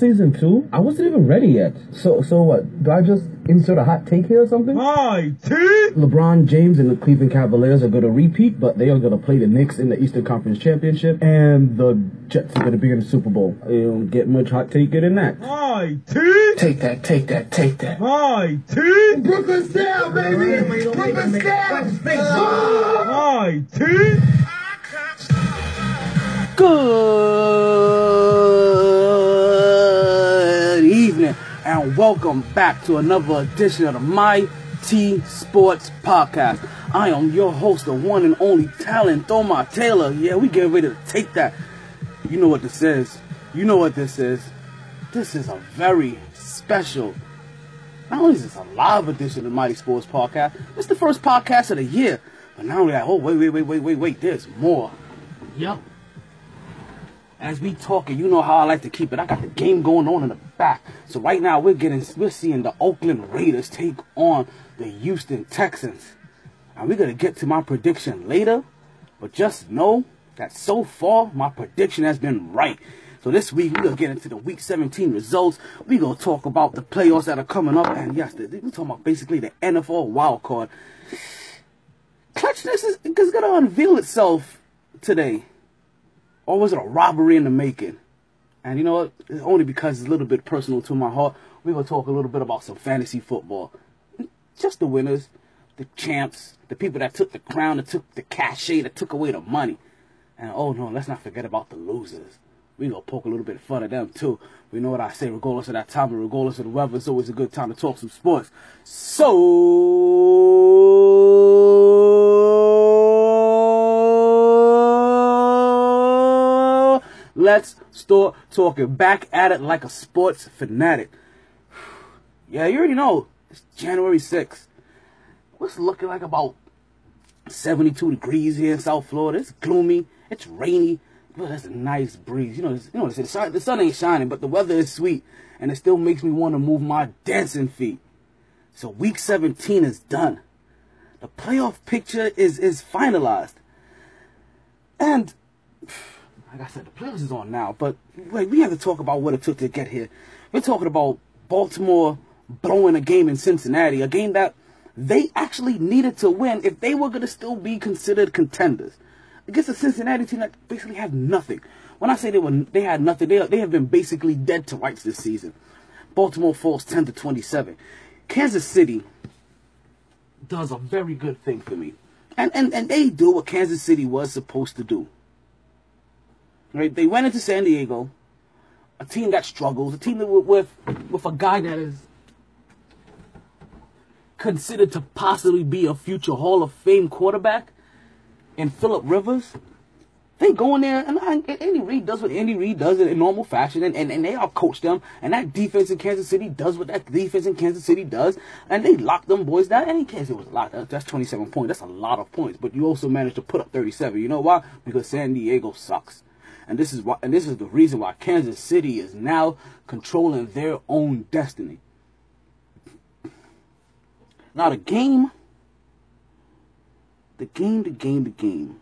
season two? I wasn't even ready yet. So, so what? Do I just insert a hot take here or something? My T. LeBron James and the Cleveland Cavaliers are going to repeat, but they are going to play the Knicks in the Eastern Conference Championship, and the Jets are going to be in the Super Bowl. You don't get much hot take than that. My T. Take that, take that, take that. My T. Brooklyn's down, baby. Brooklyn's down. Oh! My T. Good and welcome back to another edition of the My T Sports Podcast. I am your host, the one and only talent, Thoma Taylor. Yeah, we getting ready to take that. You know what this is. You know what this is. This is a very special, not only is this a live edition of the My T Sports Podcast, it's the first podcast of the year. But now we're like, oh, wait, wait, wait, wait, wait, wait, there's more. Yup as we talking, you know how I like to keep it. I got the game going on in the back. So right now we're getting we're seeing the Oakland Raiders take on the Houston Texans. And we're gonna get to my prediction later. But just know that so far my prediction has been right. So this week we're gonna get into the week 17 results. We're gonna talk about the playoffs that are coming up. And yes, we're talking about basically the NFL wild card. Clutchness is, is gonna unveil itself today or was it a robbery in the making? And you know what? It's only because it's a little bit personal to my heart. We're gonna talk a little bit about some fantasy football. Just the winners, the champs, the people that took the crown, that took the cachet, that took away the money. And oh no, let's not forget about the losers. We gonna poke a little bit of fun at them too. We know what I say, regardless of that time and regardless of the weather, it's always a good time to talk some sports. So let's start talking. Back at it like a sports fanatic. Yeah, you already know. It's January 6th. What's looking like about 72 degrees here in South Florida. It's gloomy. It's rainy. But there's a nice breeze. You know, you know, the sun, the sun ain't shining, but the weather is sweet, and it still makes me want to move my dancing feet. So week 17 is done. The playoff picture is is finalized, and like I said, the playoffs is on now. But wait, we have to talk about what it took to get here. We're talking about Baltimore blowing a game in Cincinnati, a game that they actually needed to win if they were going to still be considered contenders against a Cincinnati team that basically had nothing. When I say they were, they had nothing. They they have been basically dead to rights this season. Baltimore falls ten to twenty seven. Kansas City does a very good thing for me, and and and they do what Kansas City was supposed to do. Right? They went into San Diego, a team that struggles, a team that with with, a guy that is considered to possibly be a future Hall of Fame quarterback in Philip Rivers. They go in there and I, Andy Reid does what Andy Reid does in, in normal fashion, and, and, and they all coach them. And that defense in Kansas City does what that defense in Kansas City does, and they lock them boys down. And in Kansas, it was a lot. That's 27 points. That's a lot of points. But you also managed to put up 37. You know why? Because San Diego sucks. And this is why. And this is the reason why Kansas City is now controlling their own destiny. Now the game, the game, the game, the game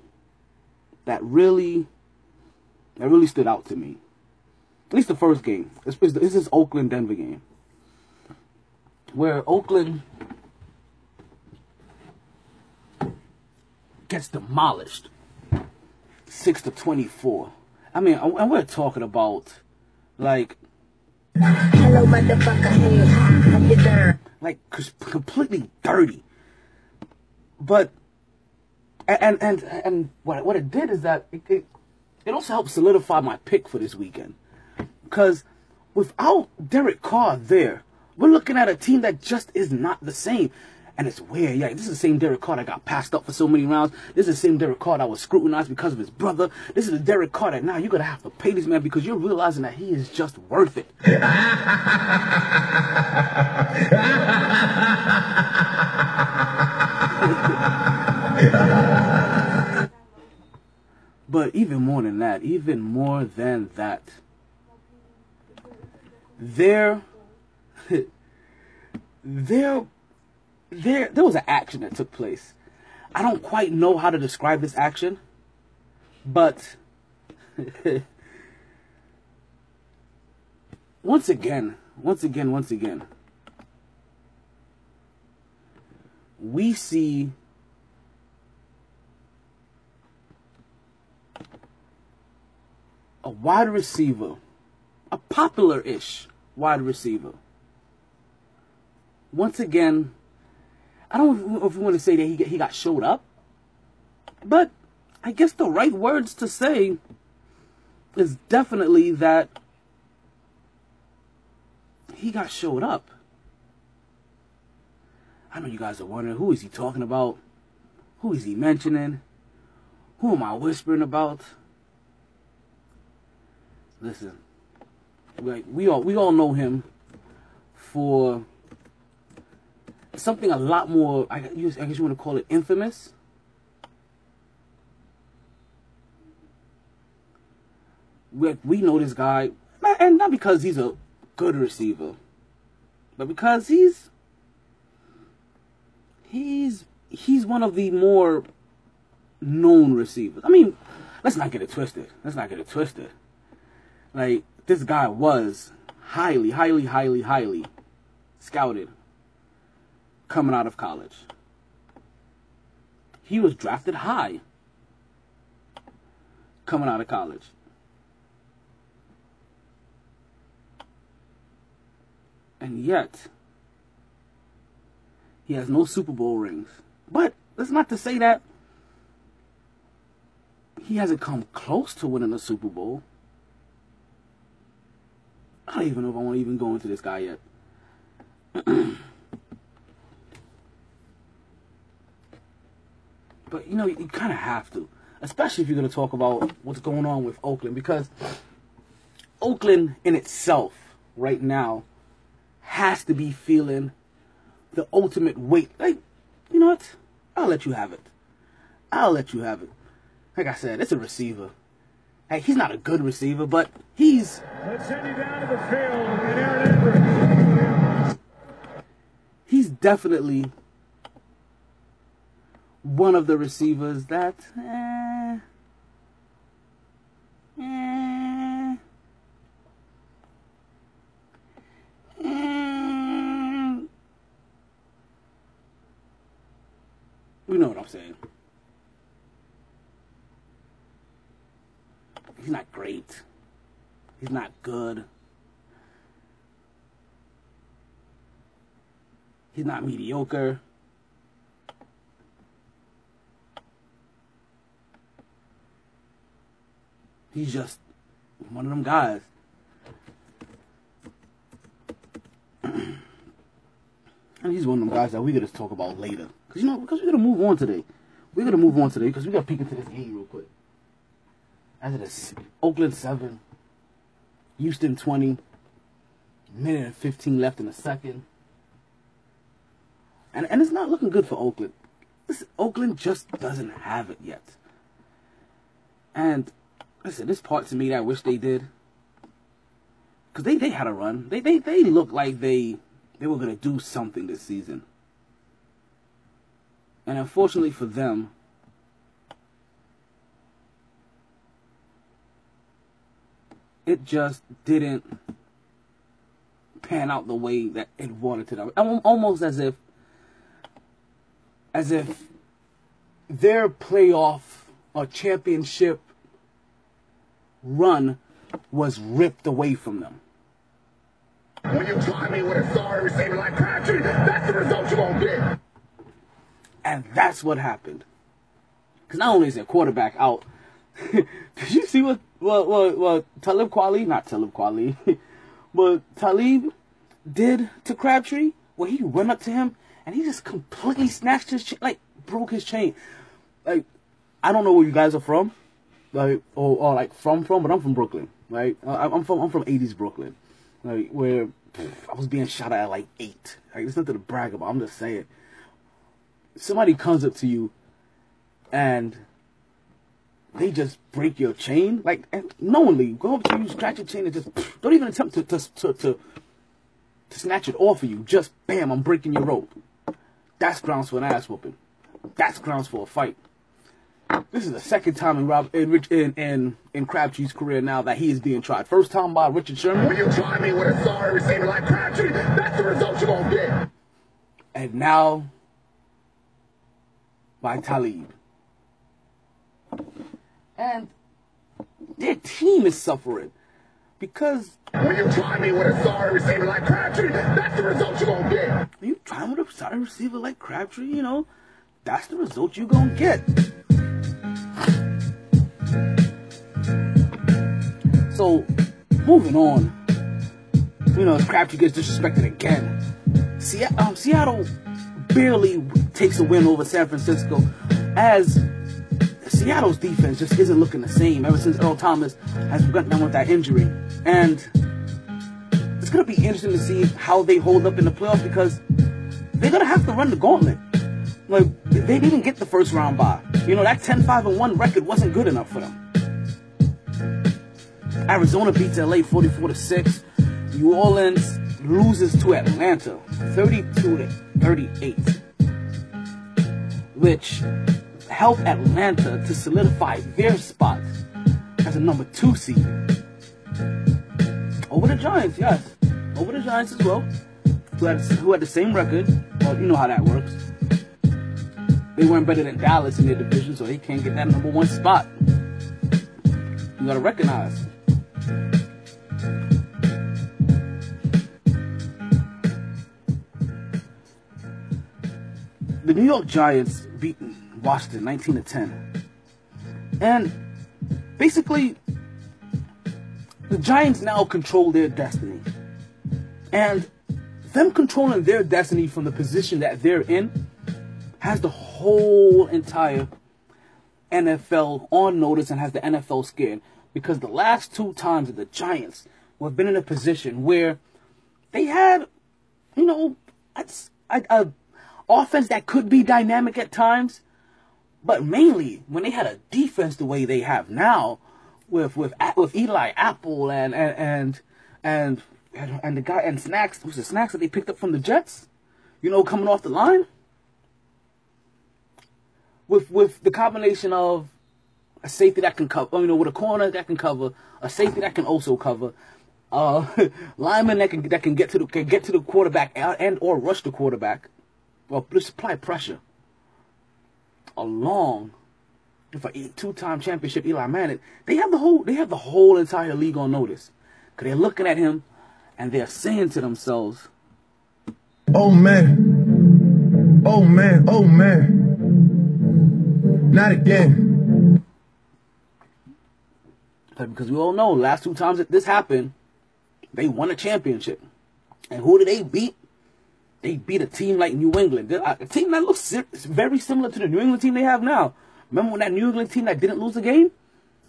that really, that really stood out to me. At least the first game. This is this is Oakland Denver game, where Oakland gets demolished, six to twenty four. I mean, and we're talking about like Hello, motherfucker. Hey, like completely dirty. But and and and what what it did is that it it, it also helped solidify my pick for this weekend because without Derek Carr there, we're looking at a team that just is not the same. And it's weird, yeah. This is the same Derek Carr that got passed up for so many rounds. This is the same Derek Carr that was scrutinized because of his brother. This is the Derek Carr that now you're gonna have to pay this man because you're realizing that he is just worth it. But even more than that, even more than that, there, there, there, there was an action that took place. I don't quite know how to describe this action, but once again, once again, once again, we see a wide receiver, a popular ish wide receiver. Once again, I don't know if you want to say that he, he got showed up, but I guess the right words to say is definitely that he got showed up. I know you guys are wondering who is he talking about? Who is he mentioning? Who am I whispering about? Listen, like we all we all know him for something a lot more. I guess you want to call it infamous. We we know this guy, and not because he's a good receiver, but because he's he's he's one of the more known receivers. I mean, let's not get it twisted. Let's not get it twisted. Like this guy was highly, highly, highly, highly scouted coming out of college. He was drafted high coming out of college. And yet, he has no Super Bowl rings. But that's not to say that he hasn't come close to winning a Super Bowl. I don't even know if I want to even go into this guy yet. but you know, you kind of have to, especially if you're going to talk about what's going on with Oakland, because Oakland in itself right now has to be feeling the ultimate weight. Like, you know what? I'll let you have it. I'll let you have it. Like I said, it's a receiver. Hey, he's not a good receiver, but he's Let's send you down to the field and Aaron he's definitely one of the receivers that eh, eh, eh, you know what I'm saying. He's not great. He's not good. He's not mediocre. He's just one of them guys. and he's one of them guys that we gotta talk about later. Cause you know, because we gotta move on today. We gotta move on today because we gotta peek into this game real quick. As it is, Oakland seven, Houston twenty, minute and fifteen left in the second, and and it's not looking good for Oakland. This, Oakland just doesn't have it yet. And listen, this part to me that I wish they did, because they they had a run. They they they looked like they they were gonna do something this season. And unfortunately for them, it just didn't pan out the way that it wanted to. Al- Almost as if, as if their playoff or championship run was ripped away from them. When you try me with a sorry receiver like Crabtree, that's the result you're gonna get. And that's what happened. Because not only is their quarterback out, did you see what what what, what Talib Kweli, not Talib Kweli, but Talib did to Crabtree? Where he went up to him and he just completely snatched his chain, like broke his chain. Like I don't know where you guys are from, like or, or like from from, but I'm from Brooklyn, right? Uh, I, I'm from I'm from '80s Brooklyn, like where pff, I was being shot at like eight. Like it's nothing to brag about. I'm just saying. Somebody comes up to you, and they just break your chain, like knowingly go up to you, scratch your chain, and just pff, don't even attempt to to to to, to snatch it off of you. Just bam, I'm breaking your rope. That's grounds for an ass whooping. that's grounds for a fight. This is the second time in Rob in Rich in in, in Crabtree's career now that he is being tried. First time by Richard Sherman, When you try me with a sorry receiver like Crabtree, that's the result you're gonna get. and now by Talib. And their team is suffering because When you try me with a sorry receiver like Crabtree, that's the result you're gonna get. you trying with a sorry receiver like Crabtree, you know, that's the result you're gonna get. So, moving on, you know, Crabtree gets disrespected again. Um, Seattle barely takes a win over San Francisco as Seattle's defense just isn't looking the same ever since Earl Thomas has gotten down with that injury. And it's going to be interesting to see how they hold up in the playoffs because they're going to have to run the gauntlet. Like, they didn't get the first round bye. You know, that 10 5 1 record wasn't good enough for them. Arizona beats LA 44 6. New Orleans loses to Atlanta 32 to 38, which helped Atlanta to solidify their spot as a number two seed. Over the Giants, yes. Over the Giants as well, who had, who had the same record. Well, you know how that works. They weren't better than Dallas in their division, so they can't get that number one spot. You gotta recognize. The New York Giants beat Washington 19 to 10. And basically, the Giants now control their destiny. And them controlling their destiny from the position that they're in has the whole entire NFL on notice and has the NFL scared because the last two times that the Giants have been in a position where they had, you know, a, offense that could be dynamic at times, but mainly when they had a defense the way they have now, with with with Eli Apple and and and and, and the guy and snacks was the snacks that they picked up from the Jets, you know, coming off the line. With with the combination of a safety that can cover, you know, with a corner that can cover, a safety that can also cover, uh, lineman that can that can get to the can get to the quarterback and, or rush the quarterback, just apply pressure. Along with a two-time championship Eli Manning, they have the whole they have the whole entire league on notice, cause they're looking at him, and they're saying to themselves, Oh man. Oh man. Oh man. Not again. because we all know last two times that this happened, they won a championship, and who did they beat? They beat a team like New England, a team that looks very similar to the New England team they have now. Remember when that New England team that didn't lose a game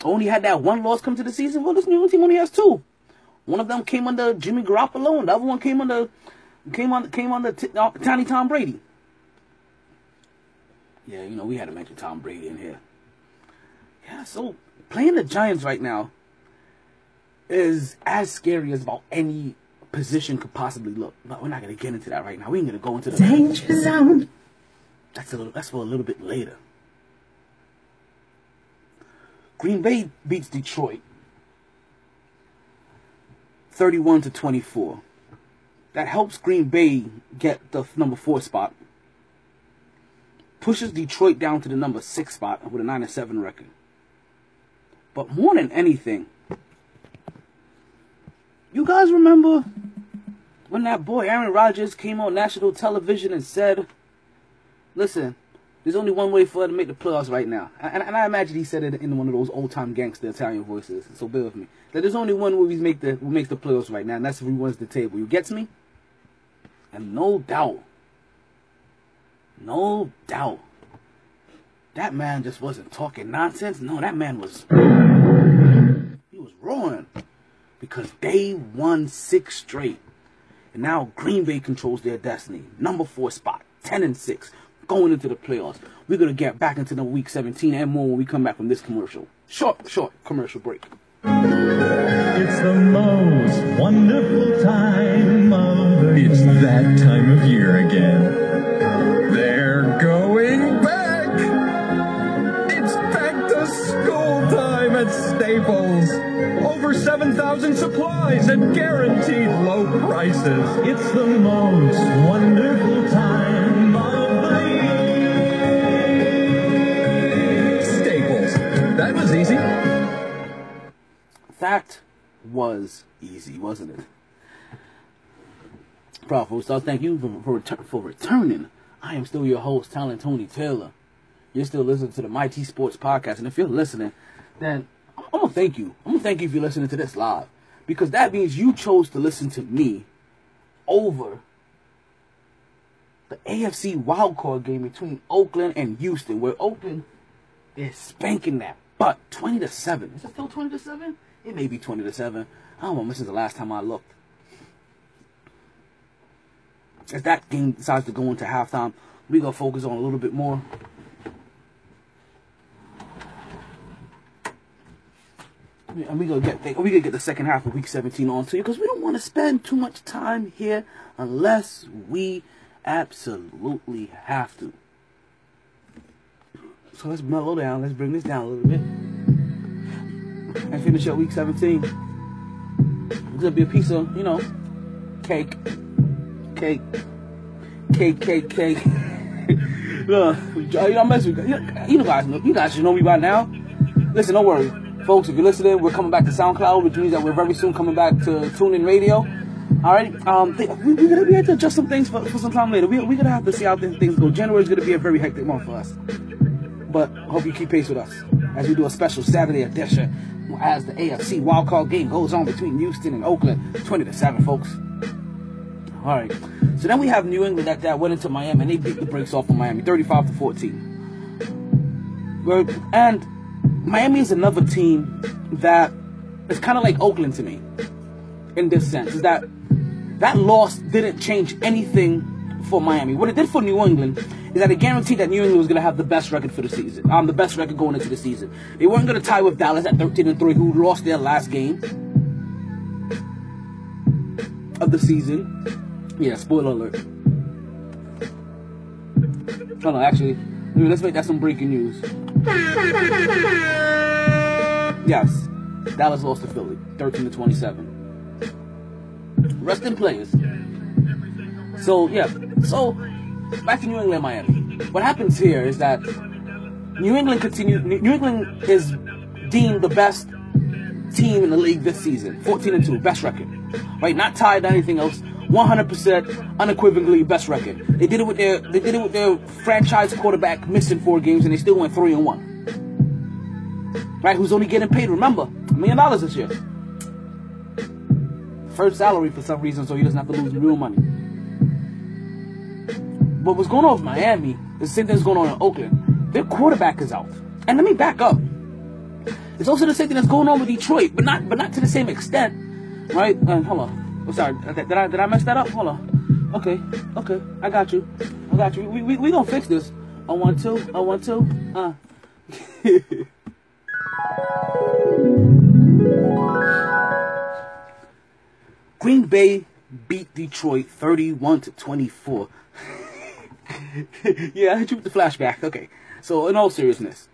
only had that one loss come to the season? Well, this New England team only has two. One of them came under Jimmy Garoppolo, and the other one came under came on came under t- uh, Tiny Tom Brady. Yeah, you know we had to mention Tom Brady in here. Yeah, so playing the Giants right now is as scary as about any position could possibly look. But we're not gonna get into that right now. We ain't gonna go into the Danger zone. that's a little that's for a little bit later. Green Bay beats Detroit 31 to 24. That helps Green Bay get the number 4 spot. Pushes Detroit down to the number 6 spot with a 9 and 7 record. But more than anything, you guys remember when that boy Aaron Rodgers came on national television and said, Listen, there's only one way for us to make the playoffs right now. And, and I imagine he said it in one of those old time gangster Italian voices, so bear with me. That there's only one way we make the who makes the playoffs right now, and that's if he wins the table. You gets me? And no doubt, no doubt, that man just wasn't talking nonsense. No, that man was he was roaring because they won six straight. And now Green Bay controls their destiny. Number four spot, 10 and 6, going into the playoffs. We're going to get back into the week 17 and more when we come back from this commercial. Short, short commercial break. It's the most wonderful time of the It's that time of year again. Staples. Over 7,000 supplies at guaranteed low prices. It's the most wonderful time of the year. Staples. That was easy. That was easy, wasn't it? Proud Stars, thank you for, for, retur- for returning. I am still your host, Talent Tony Taylor. You're still listening to the My T Sports Podcast, and if you're listening, then I'm gonna thank you. I'm gonna thank you if you're listening to this live, because that means you chose to listen to me over the AFC wildcard game between Oakland and Houston, where Oakland is spanking that butt, twenty to seven. Is it still twenty to seven? It may be twenty to seven. I don't know. This is the last time I looked. If that game decides to go into halftime, we gonna focus on a little bit more. And we gonna get we gonna get the second half of week 17 on to you because we don't want to spend too much time here unless we absolutely have to. So let's mellow down. Let's bring this down a little bit and finish up week 17. It's gonna be a piece of you know cake, cake, cake, cake, cake. Look, you know, with you. You guys, know, you guys should know me by now. Listen, don't worry, folks. If you're listening, we're coming back to SoundCloud, which means that we're very soon coming back to TuneIn Radio. All right, um, th- we, we're gonna be able to adjust some things for, for some time later. We, we're gonna have to see how things things go. January is gonna be a very hectic month for us, but hope you keep pace with us as we do a special Saturday edition as the AFC wildcard game goes on between Houston and Oakland, 20 to seven, folks. All right. So then we have New England that, that went into Miami and they beat the brakes off of Miami, 35 to 14. Where- And Miami is another team that is kind of like Oakland to me in this sense. Is that that loss didn't change anything for Miami. What it did for New England is that it guaranteed that New England was going to have the best record for the season. Um, the best record going into the season. They weren't going to tie with Dallas at 13 and 3, who lost their last game of the season. Yeah, spoiler alert. Hold on, actually, let's make that some breaking news. Yes, Dallas lost to Philly, 13 to 27. Rest in players. So yeah, so back to New England, Miami. What happens here is that New England continue. New England is deemed the best team in the league this season, 14 and 2, best record. Right, not tied to anything else. 100% unequivocally best record. They did it with their they did it with their franchise quarterback missing four games and they still went 3 and 1. Right, who's only getting paid, remember, a million dollars this year. First salary for some reason so he doesn't have to lose real money. But what's going on with Miami the same thing's going on in Oakland. Their quarterback is out. And let me back up. It's also the same thing that's going on with Detroit, but not but not to the same extent, right? Uh, hold on. Oh, sorry, did I did I mess that up? Hold on. Okay, okay, I got you. I got you. We we we gonna fix this. I want to. I want to. Uh. Green Bay beat Detroit 31 to 24. yeah, I hit you with the flashback. Okay. So, in all seriousness,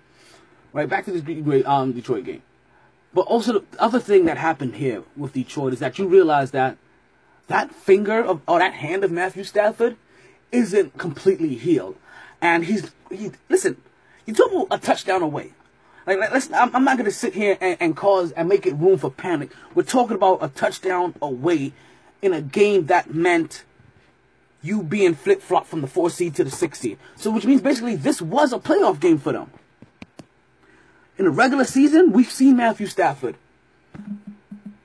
right back to this um, Detroit game. But also, the other thing that happened here with Detroit is that you realize that that finger of, or that hand of Matthew Stafford isn't completely healed. And he's, he, listen, he took a touchdown away. Like, let- let's, I'm, I'm not going to sit here and, and cause and make it room for panic. We're talking about a touchdown away in a game that meant you being flip flop from the four seed to the six seed. So, which means basically this was a playoff game for them. In the regular season, we've seen Matthew Stafford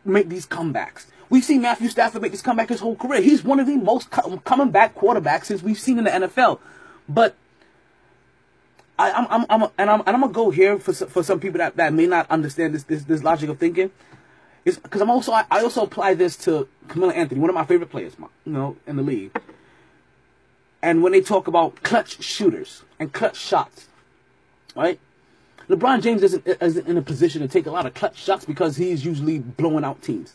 make these comebacks. We've seen Matthew Stafford make this comeback his whole career. He's one of the most co- coming back quarterbacks since we've seen in the NFL. But I, I'm, I'm, I'm, and I'm, and I'm gonna go here for for some people that, that may not understand this this, this logic of thinking. Is because I'm also I, I also apply this to Carmelo Anthony, one of my favorite players, you know, in the league. And when they talk about clutch shooters and clutch shots, right? LeBron James isn't, isn't in a position to take a lot of clutch shots because he's usually blowing out teams.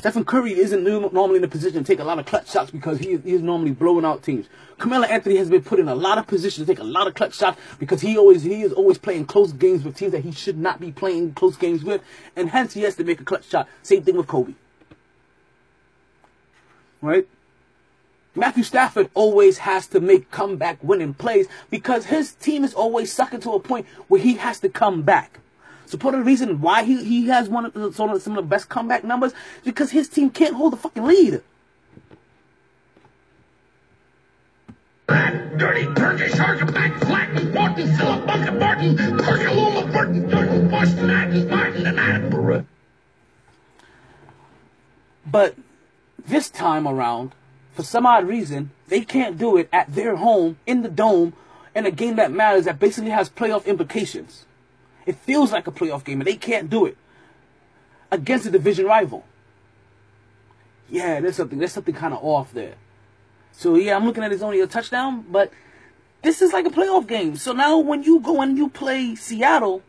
Stephen Curry isn't normally in a position to take a lot of clutch shots because he, he's normally blowing out teams. Carmelo Anthony has been put in a lot of positions to take a lot of clutch shots because he always he is always playing close games with teams that he should not be playing close games with, and hence he has to make a clutch shot. Same thing with Kobe. Right? Matthew Stafford always has to make comeback winning plays because his team is always sucking to a point where he has to come back. So part of the reason why he, he has one of the, some of the best comeback numbers is because his team can't hold the fucking lead. Dirty Turkish Archibald Flatten, Morton, Philip Bunker Martin, Perkaluma Burton, Durden, Boston, Adams, Martin, and Attenborough. But this time around, for some odd reason, they can't do it at their home in the dome in a game that matters that basically has playoff implications. It feels like a playoff game, and they can't do it against a division rival. Yeah, there's something there's something kind of off there. So yeah, I'm looking at it's only a touchdown, but this is like a playoff game. So now when you go and you play Seattle,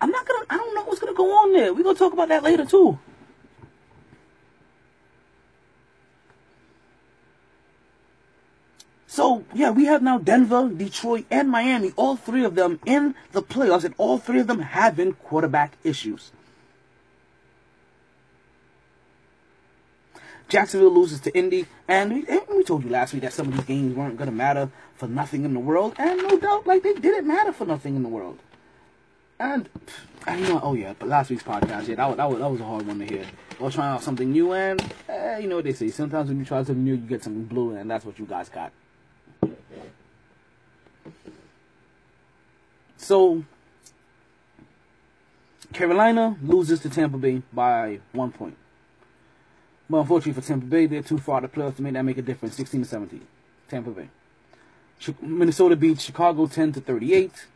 I'm not gonna I don't know what's gonna go on there. We're gonna talk about that later too. So yeah, we have now Denver, Detroit, and Miami, all three of them in the playoffs, and all three of them having quarterback issues. Jacksonville loses to Indy, and we, and we told you last week that some of these games weren't going to matter for nothing in the world, and no doubt, like they didn't matter for nothing in the world. And I know, oh yeah, but last week's podcast, yeah, that was, that was, that was a hard one to hear. I was trying out something new, and eh, you know what they say. Sometimes when you try something new, you get something blue, and that's what you guys got. So, Carolina loses to Tampa Bay by one point. But unfortunately for Tampa Bay, they're too far to playoffs to make that make a difference. 16 to 17. Tampa Bay. Minnesota beats Chicago 10 to 38.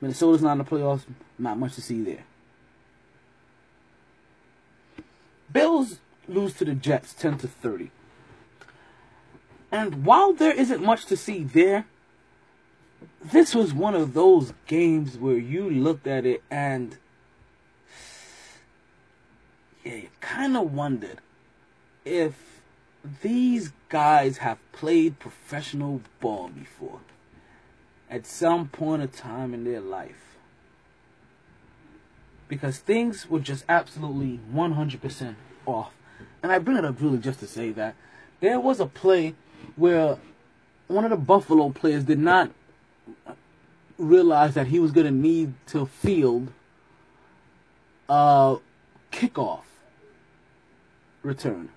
Minnesota's not in the playoffs. Not much to see there. Bills lose to the Jets 10 to 30. And while there isn't much to see there, this was one of those games where you looked at it and yeah, you kind of wondered if these guys have played professional ball before at some point of time in their life. Because things were just absolutely 100% off. And I bring it up really just to say that there was a play where one of the Buffalo players did not realize that he was going to need to field a kickoff return.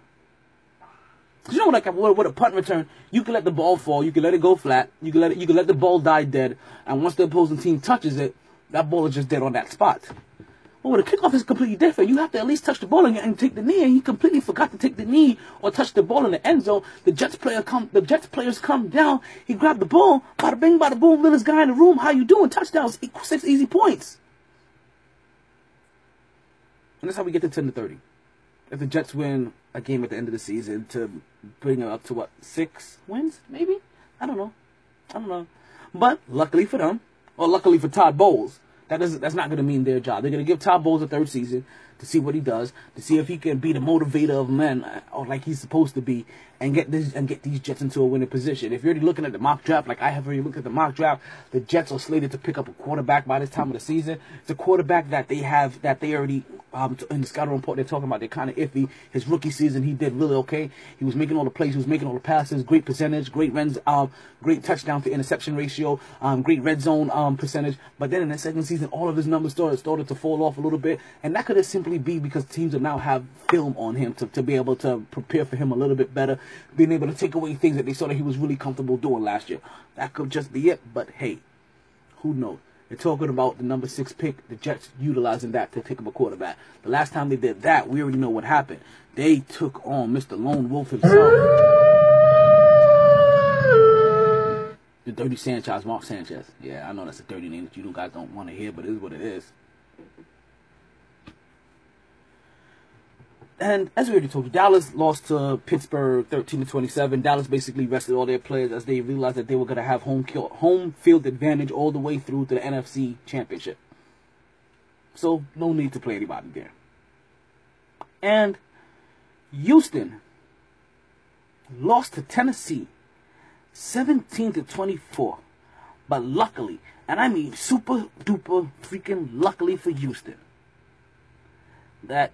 You know, like with a punt return, you can let the ball fall, you can let it go flat, you can let it, you can let the ball die dead, and once the opposing team touches it, that ball is just dead on that spot. Oh, but with a kickoff, it's completely different. You have to at least touch the ball and, take the knee, and he completely forgot to take the knee or touch the ball in the end zone. The Jets player come, the Jets players come down. He grabbed the ball, bada bing, bada boom, littlest guy in the room. How you doing? Touchdowns, six easy points. And that's how we get to ten to thirty. If the Jets win a game at the end of the season to bring it up to what six wins, maybe I don't know, I don't know. But luckily for them, or luckily for Todd Bowles, that doesn't. That's not going to mean their job. They're going to give Todd Bowles a third season to see what he does, to see if he can be the motivator of men, or like he's supposed to be, and get this and get these Jets into a winning position. If you're already looking at the mock draft, like I have already looked at the mock draft, the Jets are slated to pick up a quarterback by this time of the season. It's a quarterback that they have that they already um, in the scouting report they're talking about. They're kind of iffy. His rookie season, he did really okay. He was making all the plays, he was making all the passes, great percentage, great runs, um, great touchdown to interception ratio, um, great red zone um percentage. But then in the second season, all of his numbers started started to fall off a little bit, and that could have simply be because teams will now have film on him to, to be able to prepare for him a little bit better, being able to take away things that they saw that he was really comfortable doing last year. That could just be it. But hey, who knows? They're talking about the number six pick, the Jets utilizing that to pick up a quarterback. The last time they did that, we already know what happened. They took on Mr. Lone Wolf himself. The Dirty Sanchez, Mark Sanchez. Yeah, I know that's a dirty name that you guys don't want to hear, but it is what it is. And as we already told you, Dallas lost to Pittsburgh 13 to 27. Dallas basically rested all their players as they realized that they were going to have home kill, home field advantage all the way through to the NFC Championship. So no need to play anybody there. And Houston lost to Tennessee 17 to 24. But luckily, and I mean super duper freaking luckily for Houston, that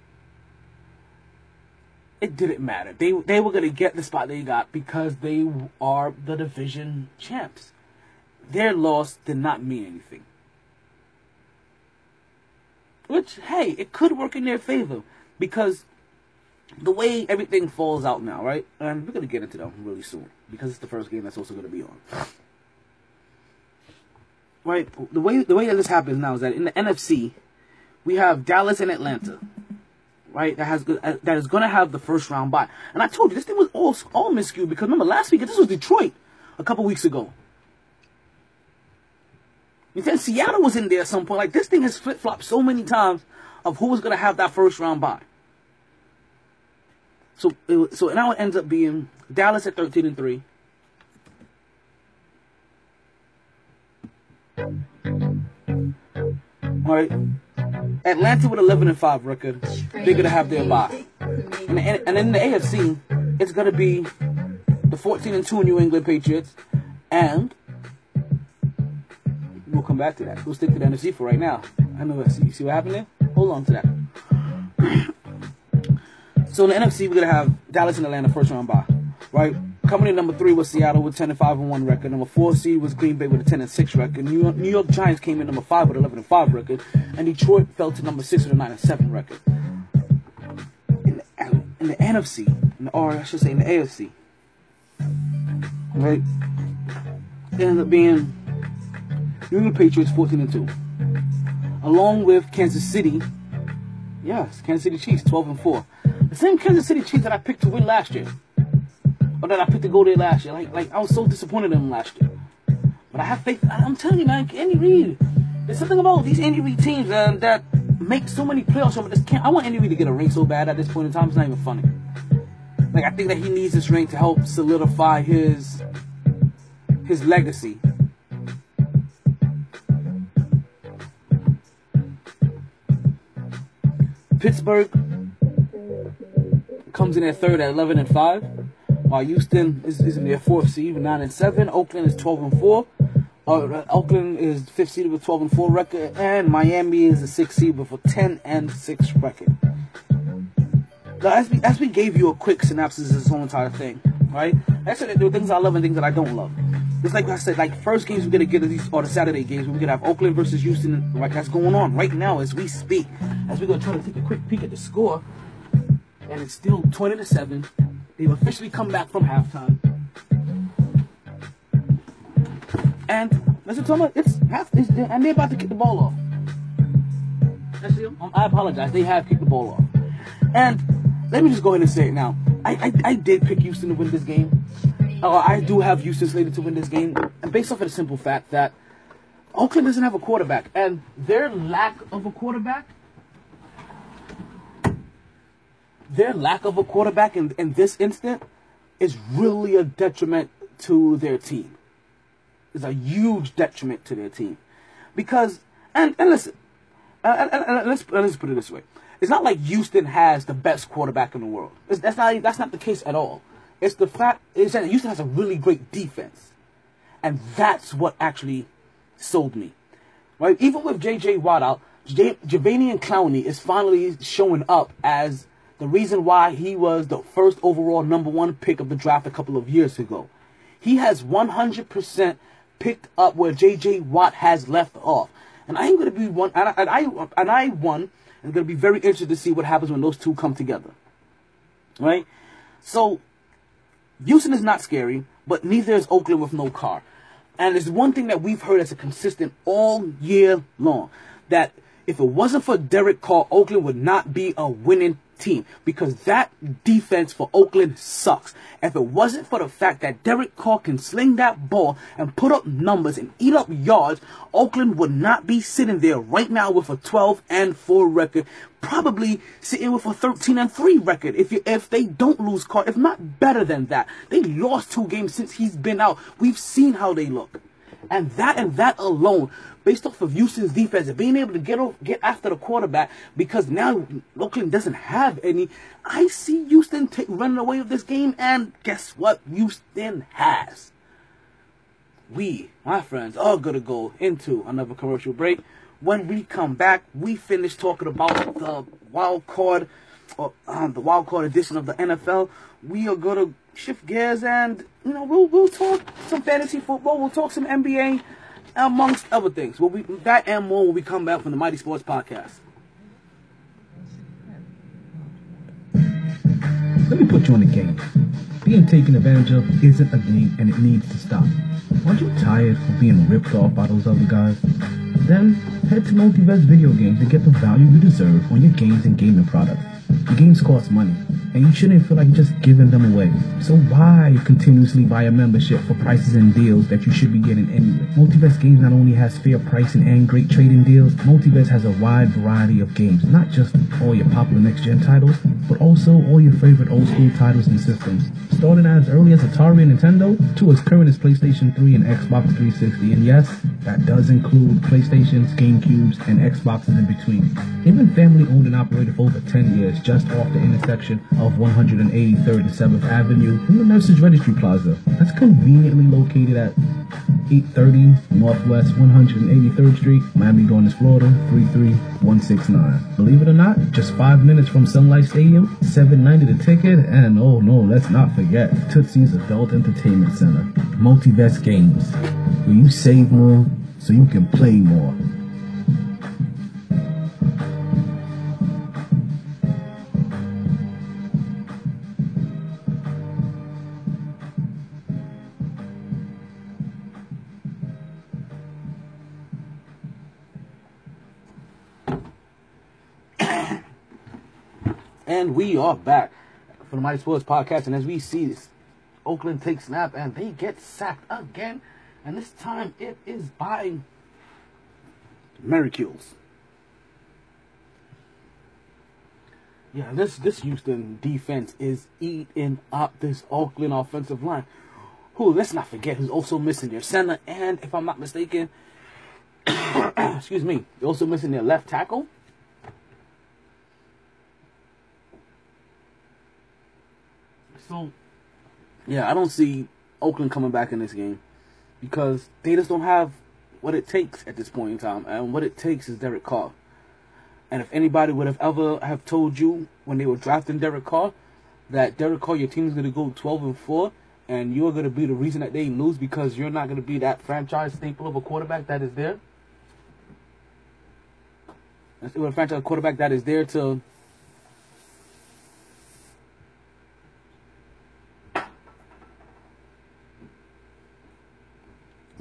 it didn't matter. They they were gonna get the spot they got because they are the division champs. Their loss did not mean anything. Which, hey, it could work in their favor because the way everything falls out now, right? And we're gonna get into that really soon because it's the first game that's also gonna be on. Right, the way the way that this happens now is that in the NFC, we have Dallas and Atlanta, right? That has uh, that is gonna have the first round bye. And I told you this thing was all all miscued because remember last week this was Detroit a couple weeks ago. You said Seattle was in there at some point. Like this thing has flip flopped so many times of who was gonna have that first round bye. So it, so now it ends up being Dallas at thirteen and three. All right, Atlanta with eleven and five record. They're gonna have their bye, and and, and in the AFC, it's gonna be the fourteen and two New England Patriots, and we'll come back to that. We'll stick to the NFC for right now. I know that. See, see what happened there? Hold on to that. So in the NFC, we're gonna have Dallas and Atlanta first round bye, right? Coming in number three was Seattle with ten and five and one record. Number four seed was Green Bay with a ten and six record. New York, New York Giants came in number five with eleven and five record, and Detroit fell to number six with a nine and seven record. In the, in the NFC, in the, or I should say in the AFC, right? It ended up being New England Patriots fourteen and two, along with Kansas City. Yes, Kansas City Chiefs twelve and four. The same Kansas City Chiefs that I picked to win last year. Or that I picked to go there last year. Like, like I was so disappointed in them last year. But I have faith. I- I'm telling you, man, Andy Reid. There's something about these Andy Reid teams uh, that make so many playoffs. But this can't. I want Andy Reid to get a ring so bad at this point in time. It's not even funny. Like I think that he needs this ring to help solidify his his legacy. Pittsburgh comes in at third at 11 and 5, while Houston is, is in their fourth seed 9 and 7. Oakland is 12 and 4. Uh, Oakland is fifth seed with 12 and 4 record, and Miami is the sixth seed with a 10 and 6 record. Now, as we, as we gave you a quick synopsis of this whole entire thing, right? I said there are things I love and things that I don't love. It's like I said, like first games we're gonna get these are the Saturday games. We're gonna have Oakland versus Houston. Right, that's going on right now as we speak. As we're gonna try to take a quick peek at the score, and it's still twenty to seven. They've officially come back from halftime, and Mr. Thomas, it's half, it's, and they're about to kick the ball off. I apologize. They have kicked the ball off, and let me just go ahead and say it now. I I, I did pick Houston to win this game. Uh, I do have Houston slated to win this game, and based off of the simple fact that Oakland doesn't have a quarterback, and their lack of a quarterback, their lack of a quarterback in, in this instant is really a detriment to their team. It's a huge detriment to their team. Because, and, and listen, uh, and, and, and let's, let's put it this way. It's not like Houston has the best quarterback in the world. It's, that's, not, that's not the case at all. It's the fact is that Houston has a really great defense. And that's what actually sold me. Right? Even with J.J. Watt out, J- Jadeveon Clowney is finally showing up as the reason why he was the first overall number one pick of the draft a couple of years ago. He has 100% picked up where J.J. Watt has left off. And I'm going to be one, and I, and I, and I one, am going to be very interested to see what happens when those two come together. Right? So, Houston is not scary, but neither is Oakland with no Carr. And there's one thing that we've heard as a consistent all year long that if it wasn't for Derek Carr, Oakland would not be a winning team because that defense for Oakland sucks. If it wasn't for the fact that Derek Carr can sling that ball and put up numbers and eat up yards, Oakland would not be sitting there right now with a 12 and 4 record, probably sitting with a 13 and 3 record if you, if they don't lose Carr, if not better than that. They lost two games since he's been out. We've seen how they look. And that and that alone, based off of Houston's defense and being able to get get after the quarterback, because now Oakland doesn't have any. I see Houston running away with this game, and guess what? Houston has. We, my friends, are gonna go into another commercial break. When we come back, we finish talking about the wild card, or um, the wild card edition of the NFL. We are gonna shift gears and you know we'll we'll talk some fantasy football. We'll talk some NBA, amongst other things. We'll be that and more when we come back from the MyT Sports Podcast. Let me put you on the game. Being taken advantage of isn't a game and it needs to stop. Aren't you tired of being ripped off by those other guys? Then head to Multivest Video Games and get the value you deserve on your games and gaming products. The games cost money, and you shouldn't feel like just giving them away. So why continuously buy a membership for prices and deals that you should be getting anyway? Multivest Games not only has fair pricing and great trading deals, Multivest has a wide variety of games, not just all your popular next-gen titles, but also all your favorite old-school titles and systems. Starting as early as Atari and Nintendo to as current as PlayStation 3 and Xbox 360. And yes, that does include PlayStations, GameCubes, and Xboxes in between. They've been family owned and operated for over 10 years just off the intersection of 183rd and 7th Avenue in the Nurses Registry Plaza. That's conveniently located at 830 Northwest 183rd Street, Miami Gardens, Florida 33169. Believe it or not, just five minutes from Sun Life Stadium, 790 the ticket, and oh no, let's not forget Tootsie's Adult Entertainment Center. Multivest Games, where you save more so you can play more. We are back for the MyT Sports Podcast. And as we see this, Oakland takes snap and they get sacked again. And this time it is by Mercilus. Yeah, this this Houston defense is eating up this Oakland offensive line. Who let's not forget who's also missing their center and if I'm not mistaken, excuse me, they're also missing their left tackle. So, yeah, I don't see Oakland coming back in this game because they just don't have what it takes at this point in time, and what it takes is Derek Carr. And if anybody would have ever have told you when they were drafting Derek Carr that Derek Carr, your team is going to go 12 and 4, and you're to be the reason that they lose because you're not to be that franchise staple of a quarterback that is there. That's a franchise quarterback that is there to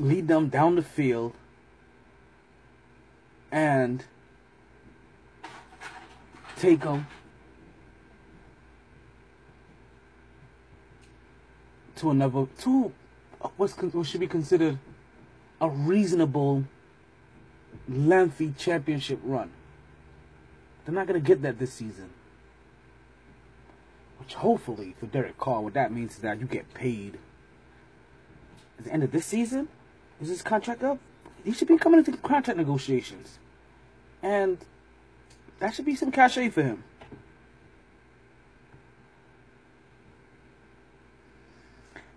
lead them down the field and take them to another to what's what should be considered a reasonable lengthy championship run. They're not going to get that this season. Which hopefully for Derek Carr, what that means is that you get paid at the end of this season. Is his contract up? He should be coming into contract negotiations. And that should be some cachet for him.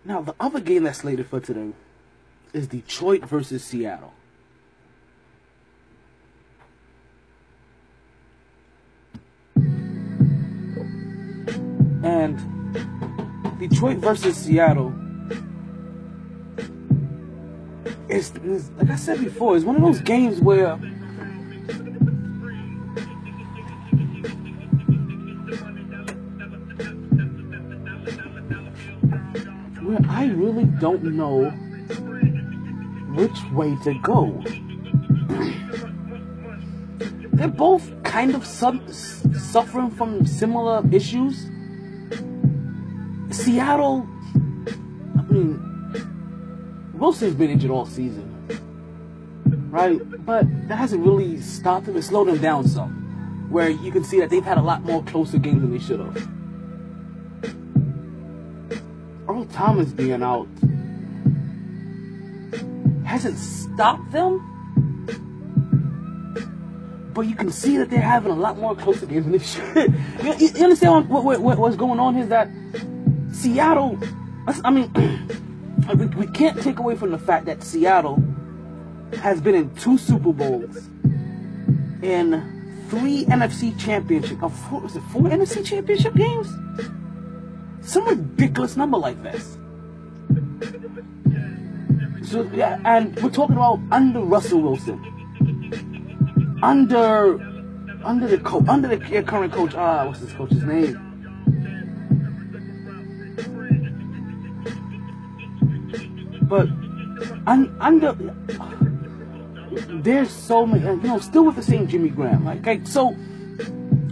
Now, the other game that's slated for today is Detroit versus Seattle. And Detroit versus Seattle is, is like I said before, it's one of those games where where I really don't know which way to go. They're both kind of sub- suffering from similar issues. Seattle, I mean, Wilson's been injured all season, right? But that hasn't really stopped him. It slowed him down some, where you can see that they've had a lot more closer games than they should have. Earl Thomas being out hasn't stopped them. But you can see that they're having a lot more closer games than they should. you, you, understand what, what, what, what's going on? Is that Seattle, I mean, we, we can't take away from the fact that Seattle has been in two Super Bowls, in three NFC championship, uh, four, was it four NFC championship games? Some ridiculous number like this. So yeah, and we're talking about under Russell Wilson, under under the coach, under the current coach. Ah, what's this coach's name? But under there's so many, you know, still with the same Jimmy Graham. Like, so,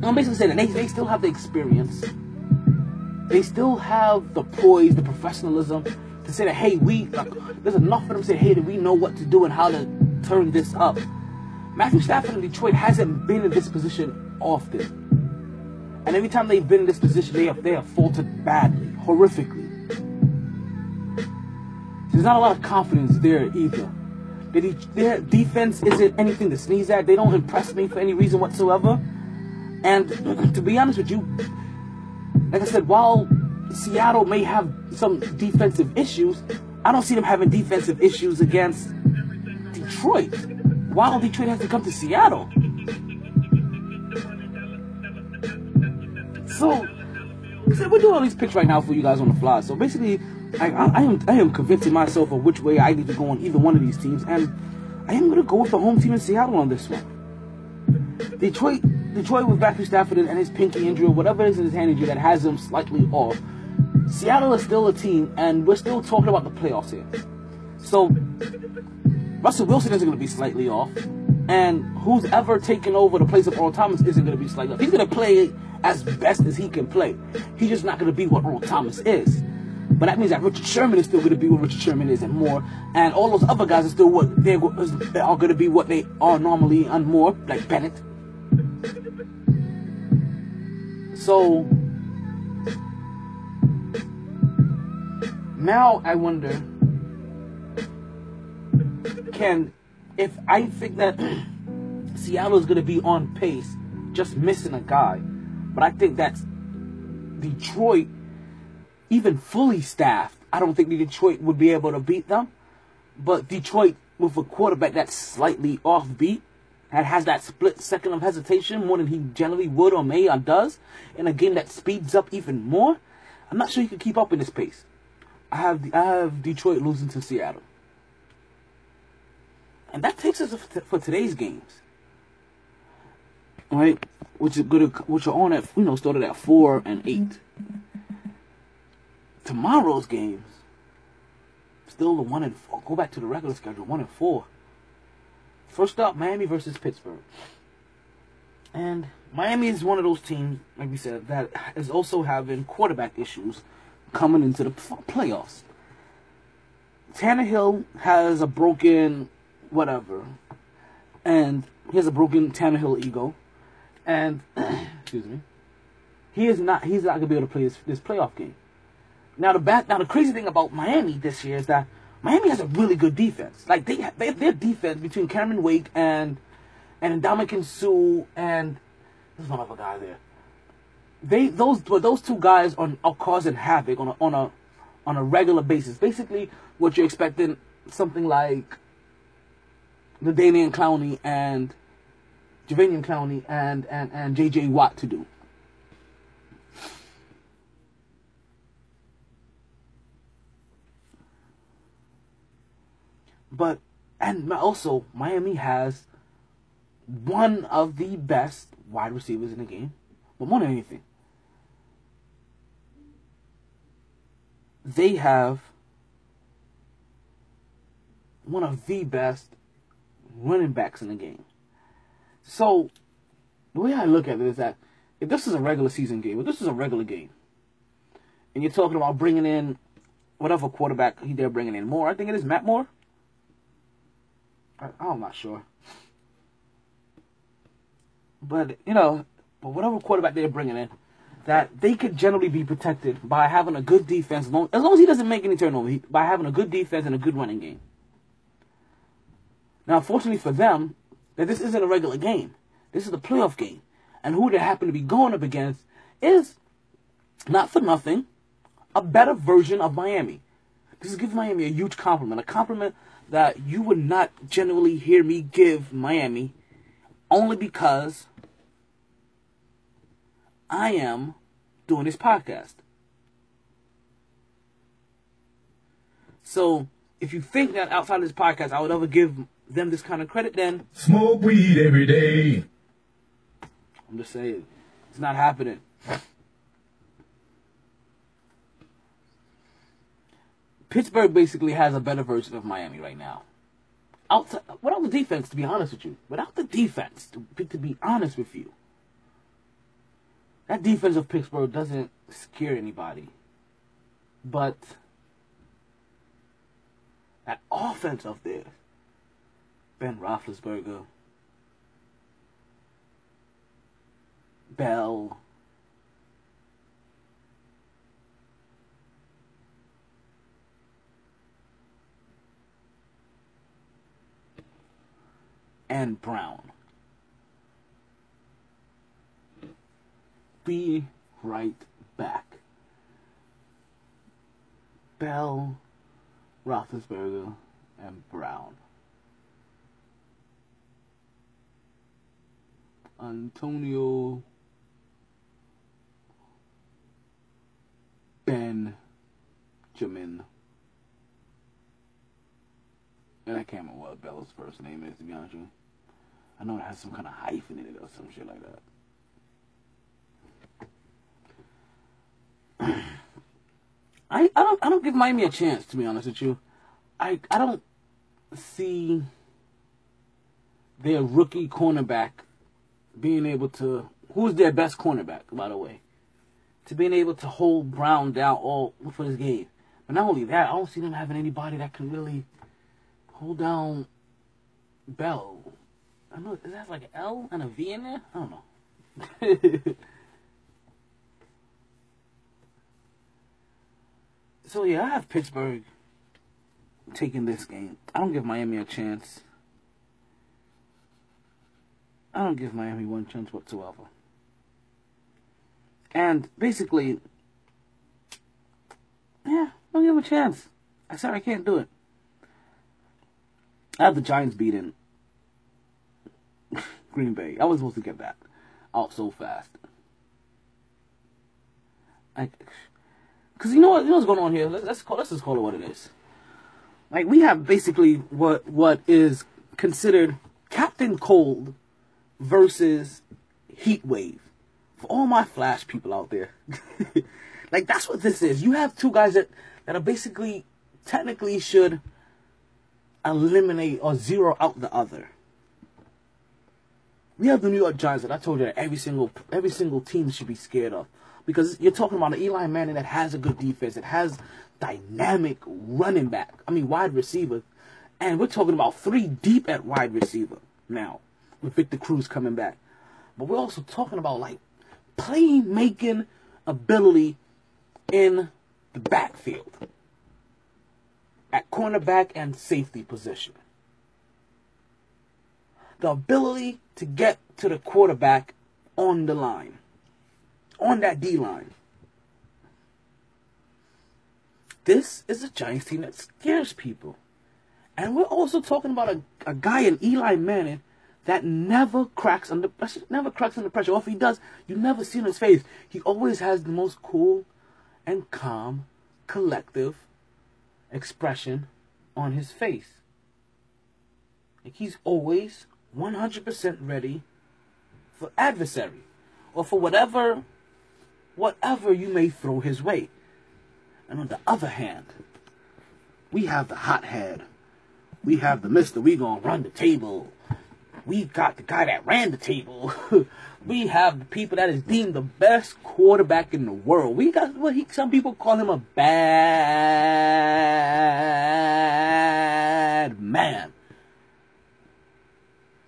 I'm basically saying that they, they still have the experience. They still have the poise, the professionalism to say that, hey, we, like, there's enough of them say, hey, that we know what to do and how to turn this up. Matthew Stafford in Detroit hasn't been in this position often. And every time they've been in this position, they have, they have faltered badly, horrifically. There's not a lot of confidence there either. Their, defense isn't anything to sneeze at. They don't impress me for any reason whatsoever. And to be honest with you, like I said, while Seattle may have some defensive issues, I don't see them having defensive issues against Detroit. While Detroit has to come to Seattle. So, so we're doing all these picks right now for you guys on the fly. So basically, I, I, I, am I am convincing myself of which way I need to go on either one of these teams, and I am going to go with the home team in Seattle on this one. Detroit, Detroit with Matthew Stafford and his pinky injury or whatever it is in his hand injury that has him slightly off. Seattle is still a team, and we're still talking about the playoffs here. So Russell Wilson isn't going to be slightly off, and who's ever taken over the place of Earl Thomas isn't going to be slightly off. He's going to play as best as he can play. He's just not going to be what Earl Thomas is. But that means that Richard Sherman is still going to be what Richard Sherman is and more, and all those other guys are still what they are going to be what they are normally and more, like Bennett. So now I wonder, can if I think that Seattle is going to be on pace, just missing a guy, but I think that's Detroit even fully staffed, I don't think Detroit would be able to beat them. But Detroit, with a quarterback that's slightly offbeat, that has that split second of hesitation more than he generally would or may or does, in a game that speeds up even more, I'm not sure he can keep up in this pace. I have I have Detroit losing to Seattle, and that takes us for today's games, right? Which is good, which are on at you know started at four and eight tomorrow's games, still the one and four. Go back to the regular schedule, one and four. First up, Miami versus Pittsburgh. And Miami is one of those teams, like we said, that is also having quarterback issues coming into the playoffs. Tannehill has a broken whatever, and he has a broken Tannehill ego, and excuse me, he is not. He's not gonna be able to play this, this playoff game. Now the back, now the crazy thing about Miami this year is that Miami has a really good defense. Like they, they their defense between Cameron Wake and and Ndamukong Suh and there's one other guy there. They those but those two guys are, causing havoc on a on a on a regular basis. Basically, what you're expecting something like the Damian Clowney and Jadeveon Clowney and and and J.J. Watt to do. But and also Miami has one of the best wide receivers in the game. But more than anything, they have one of the best running backs in the game. So the way I look at it is that if this is a regular season game, if this is a regular game, and you're talking about bringing in whatever quarterback they're bringing in more, I think it is Matt Moore. I'm not sure. But, you know, but whatever quarterback they're bringing in, that they could generally be protected by having a good defense, as long as, long as he doesn't make any turnovers, by having a good defense and a good running game. Now, unfortunately for them, that this isn't a regular game. This is a playoff game. And who they happen to be going up against is, not for nothing, a better version of Miami. This is giving Miami a huge compliment. A compliment that you would not generally hear me give Miami only because I am doing this podcast. So, if you think that outside of this podcast I would ever give them this kind of credit, then Smoke weed every day. I'm just saying, it's not happening. Pittsburgh basically has a better version of Miami right now. Outside, without the defense, to be honest with you, without the defense, to, to be honest with you, that defense of Pittsburgh doesn't scare anybody. But that offense of theirs, Ben Roethlisberger, Bell, and Brown. Be right back. Bell, Roethlisberger, and Brown. Antonio Benjamin. And I can't remember what Bella's first name is, to be honest with you. I know it has some kind of hyphen in it or some shit like that. I, I don't I don't give Miami a chance to be honest with you. I I don't see their rookie cornerback being able to who's their best cornerback, by the way. To being able to hold Brown down all for this game. But not only that, I don't see them having anybody that can really hold down Bell. I know is that like an L and a V in there? I don't know. so yeah, I have Pittsburgh taking this game. I don't give Miami a chance. I don't give Miami one chance whatsoever. And basically, yeah, I don't give them a chance. I said I can't do it. I have the Giants beating Green Bay. I was supposed to get that out so fast. Because you know what? You know what's going on here? Let's, let's, call, let's just call it what it is. Like, we have basically what what is considered Captain Cold versus Heat Wave. For all my Flash people out there. like, that's what this is. You have two guys that, that are basically, technically should eliminate or zero out the other. We have the New York Giants that I told you that every single every single team should be scared of. Because you're talking about an Eli Manning that has a good defense, that has dynamic running back. I mean wide receiver. And we're talking about three deep at wide receiver now, with Victor Cruz coming back. But we're also talking about like playmaking ability in the backfield. At cornerback and safety position. The ability to get to the quarterback on the line. On that D line. This is a Giants team that scares people. And we're also talking about a, a guy in Eli Manning that never cracks under pressure, never cracks under pressure. Or if he does, you never see in his face. He always has the most cool and calm, collective expression on his face. Like he's always 100% ready for adversary or for whatever whatever you may throw his way. And on the other hand, we have the hothead. We have the mister, we gonna run the table. We got the guy that ran the table. we have the people that is deemed the best quarterback in the world. We got what he some people call him a bad man.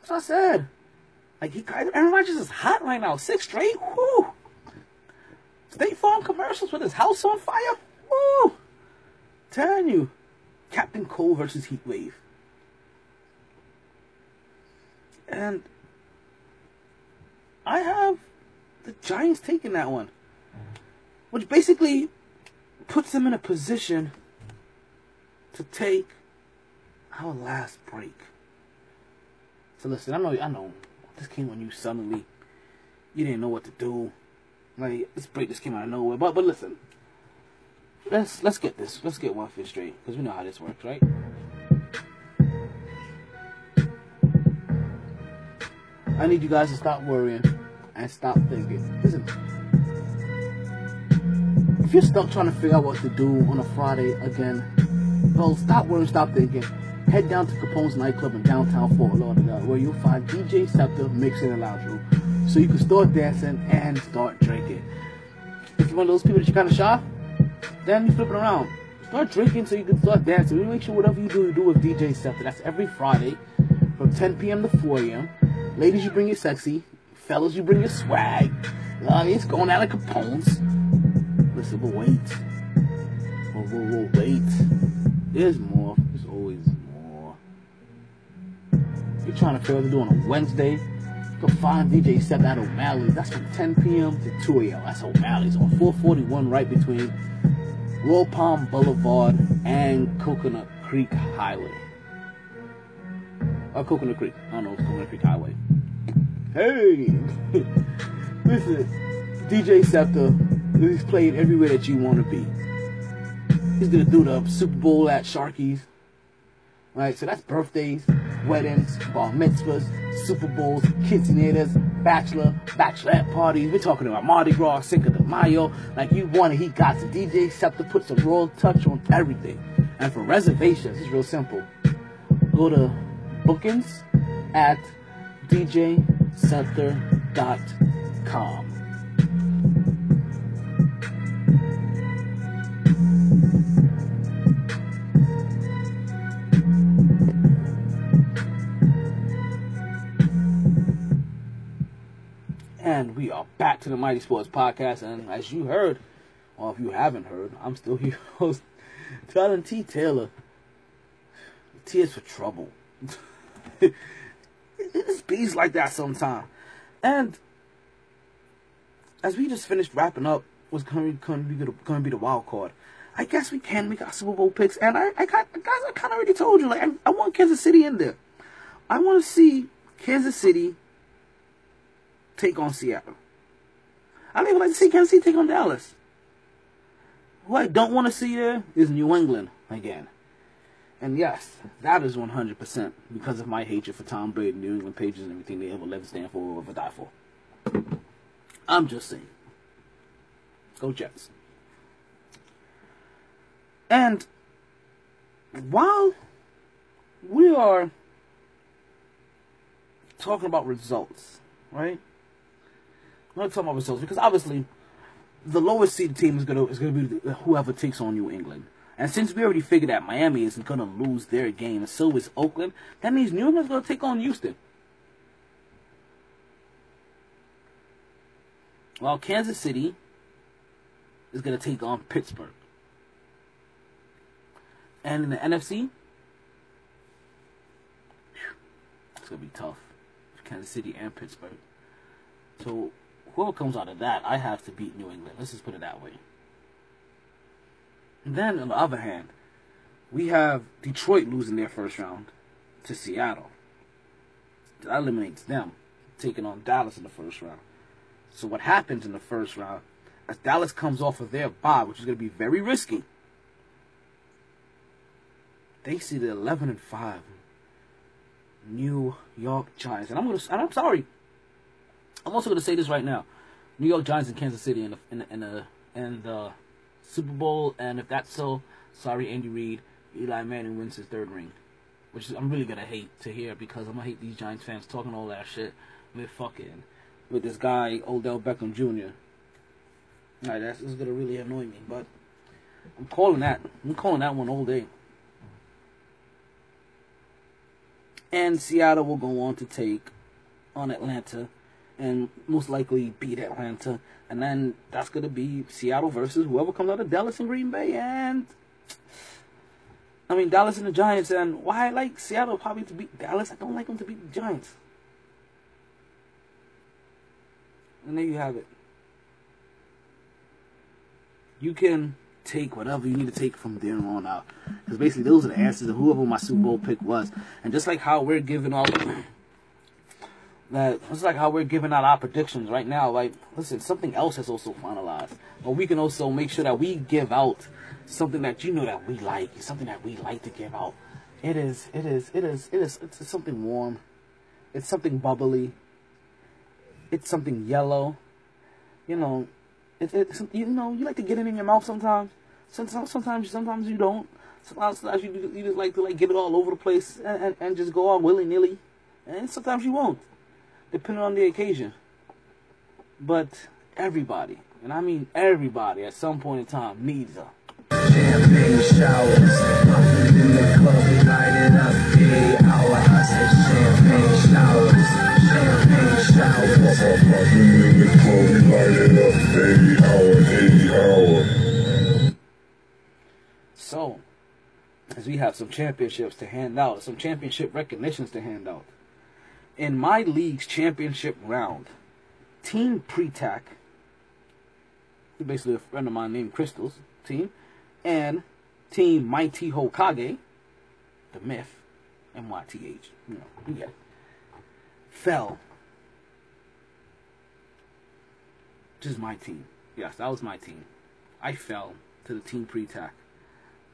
That's what I said. Like he Aaron Rodgers is hot right now. Six straight. State Farm commercials with his house on fire. Woo. Telling you. Captain Cold versus Heat Wave. And I have the Giants taking that one. Which basically puts them in a position to take our last break. So listen, I know I know this came on you suddenly. You didn't know what to do. Like this break just came out of nowhere. But but listen. Let's let's get this. Let's get one thing straight. Because we know how this works, right? I need you guys to stop worrying and stop thinking. Listen, if you're stuck trying to figure out what to do on a Friday again, well, stop worrying, stop thinking. Head down to Capone's nightclub in downtown Fort Lauderdale, where you'll find DJ Scepter mixing in the lounge room, so you can start dancing and start drinking. If you're one of those people that you're kind of shy, then you flip it around. Start drinking so you can start dancing. We make sure whatever you do, you do with DJ Scepter. That's every Friday from 10 p.m. to 4 a.m. Ladies, you bring your sexy. Fellas, you bring your swag. Love it's going out of Capone's. Listen, but wait. Whoa, whoa, wait. There's more. You're trying to figure out to do on a Wednesday. Can find DJ Seth at O'Malley's. That's from 10 p.m. to 2 a.m. That's O'Malley's on 441 right between Royal Palm Boulevard and Coconut Creek Highway. Or Coconut Creek. I don't know, it's Coconut Creek Highway. Hey! Listen, DJ Scepter, he's playing everywhere that you want to be. He's gonna do the Super Bowl at Sharky's. Right, so that's birthdays, weddings, bar mitzvahs, Super Bowls, quinceañeras, bachelor, bachelorette parties. We're talking about Mardi Gras, Cinco de Mayo. Like you want it, he got the DJ Scepter puts a royal touch on everything. And for reservations, it's real simple. Go to bookings at djscepter.com. And we are back to the MyT Sports Podcast. And as you heard, or if you haven't heard, I'm still your host, Tyler T. Taylor. Tears for trouble. it's bees like that sometimes. And as we just finished wrapping up what's going to be going to be the wild card, I guess we can We got Super Bowl picks. And I, I got, guys, I kind of already told you, like, I, I want Kansas City in there. I want to see Kansas City take on Seattle. I don't even like to see Kansas City take on Dallas. Who I don't want to see there is New England again. And yes, that is 100% because of my hatred for Tom Brady, New England Patriots, and everything they ever lived, stand for, or ever die for. I'm just saying. Go Jets. And while we are talking about results, right? Not talking about results because obviously the lowest seeded team is gonna is gonna be whoever takes on New England. And since we already figured that Miami isn't gonna lose their game, and so is Oakland, that means New England's gonna take on Houston. While Kansas City is gonna take on Pittsburgh. And in the NFC, it's gonna be tough. Kansas City and Pittsburgh. So whoever comes out of that, I have to beat New England. Let's just put it that way. And then, on the other hand, we have Detroit losing their first round to Seattle. That eliminates them, taking on Dallas in the first round. So what happens in the first round, as Dallas comes off of their bye, which is going to be very risky, they see the 11 and 5 New York Giants. And I'm going to, and I'm sorry, I'm also going to say this right now. New York Giants and Kansas City in the in the, in the, in the Super Bowl, and if that's so, sorry, Andy Reid, Eli Manning wins his third ring, which I'm really gonna hate to hear because I'm gonna hate these Giants fans talking all that shit with fucking with this guy Odell Beckham Jr. Alright, that's gonna really annoy me, but I'm calling that. I'm calling that one all day. And Seattle will go on to take on Atlanta and most likely beat Atlanta. And then that's going to be Seattle versus whoever comes out of Dallas and Green Bay. And I mean, Dallas and the Giants. And why I like Seattle probably to beat Dallas, I don't like them to beat the Giants. And there you have it. You can take whatever you need to take from there on out. Because basically, those are the answers of whoever my Super Bowl pick was. And just like how we're giving out that, it's like how we're giving out our predictions right now. Like, listen, something else has also finalized. But we can also make sure that we give out something that you know that we like, something that we like to give out. It is, it is, it is, it is, it's something warm. It's something bubbly. It's something yellow. You know, it, it's you know you like to get it in your mouth sometimes. Sometimes, sometimes, sometimes you don't. Sometimes, sometimes you, you just like to like get it all over the place and, and, and just go all willy nilly. And sometimes you won't, depending on the occasion. But everybody, and I mean everybody, at some point in time needs a Champagne showers, popping in the club, we light it up, every hour. I said champagne showers, champagne showers. Popping in the club, we light it up, every hour, every hour. So, as we have some championships to hand out, some championship recognitions to hand out. In my league's championship round, Team Pretac, basically a friend of mine named Crystal's team, and Team Mighty Hokage, the myth, M-Y-T-H, you know, it, fell. This is my team. Yes, that was my team. I fell to the Team Pretac.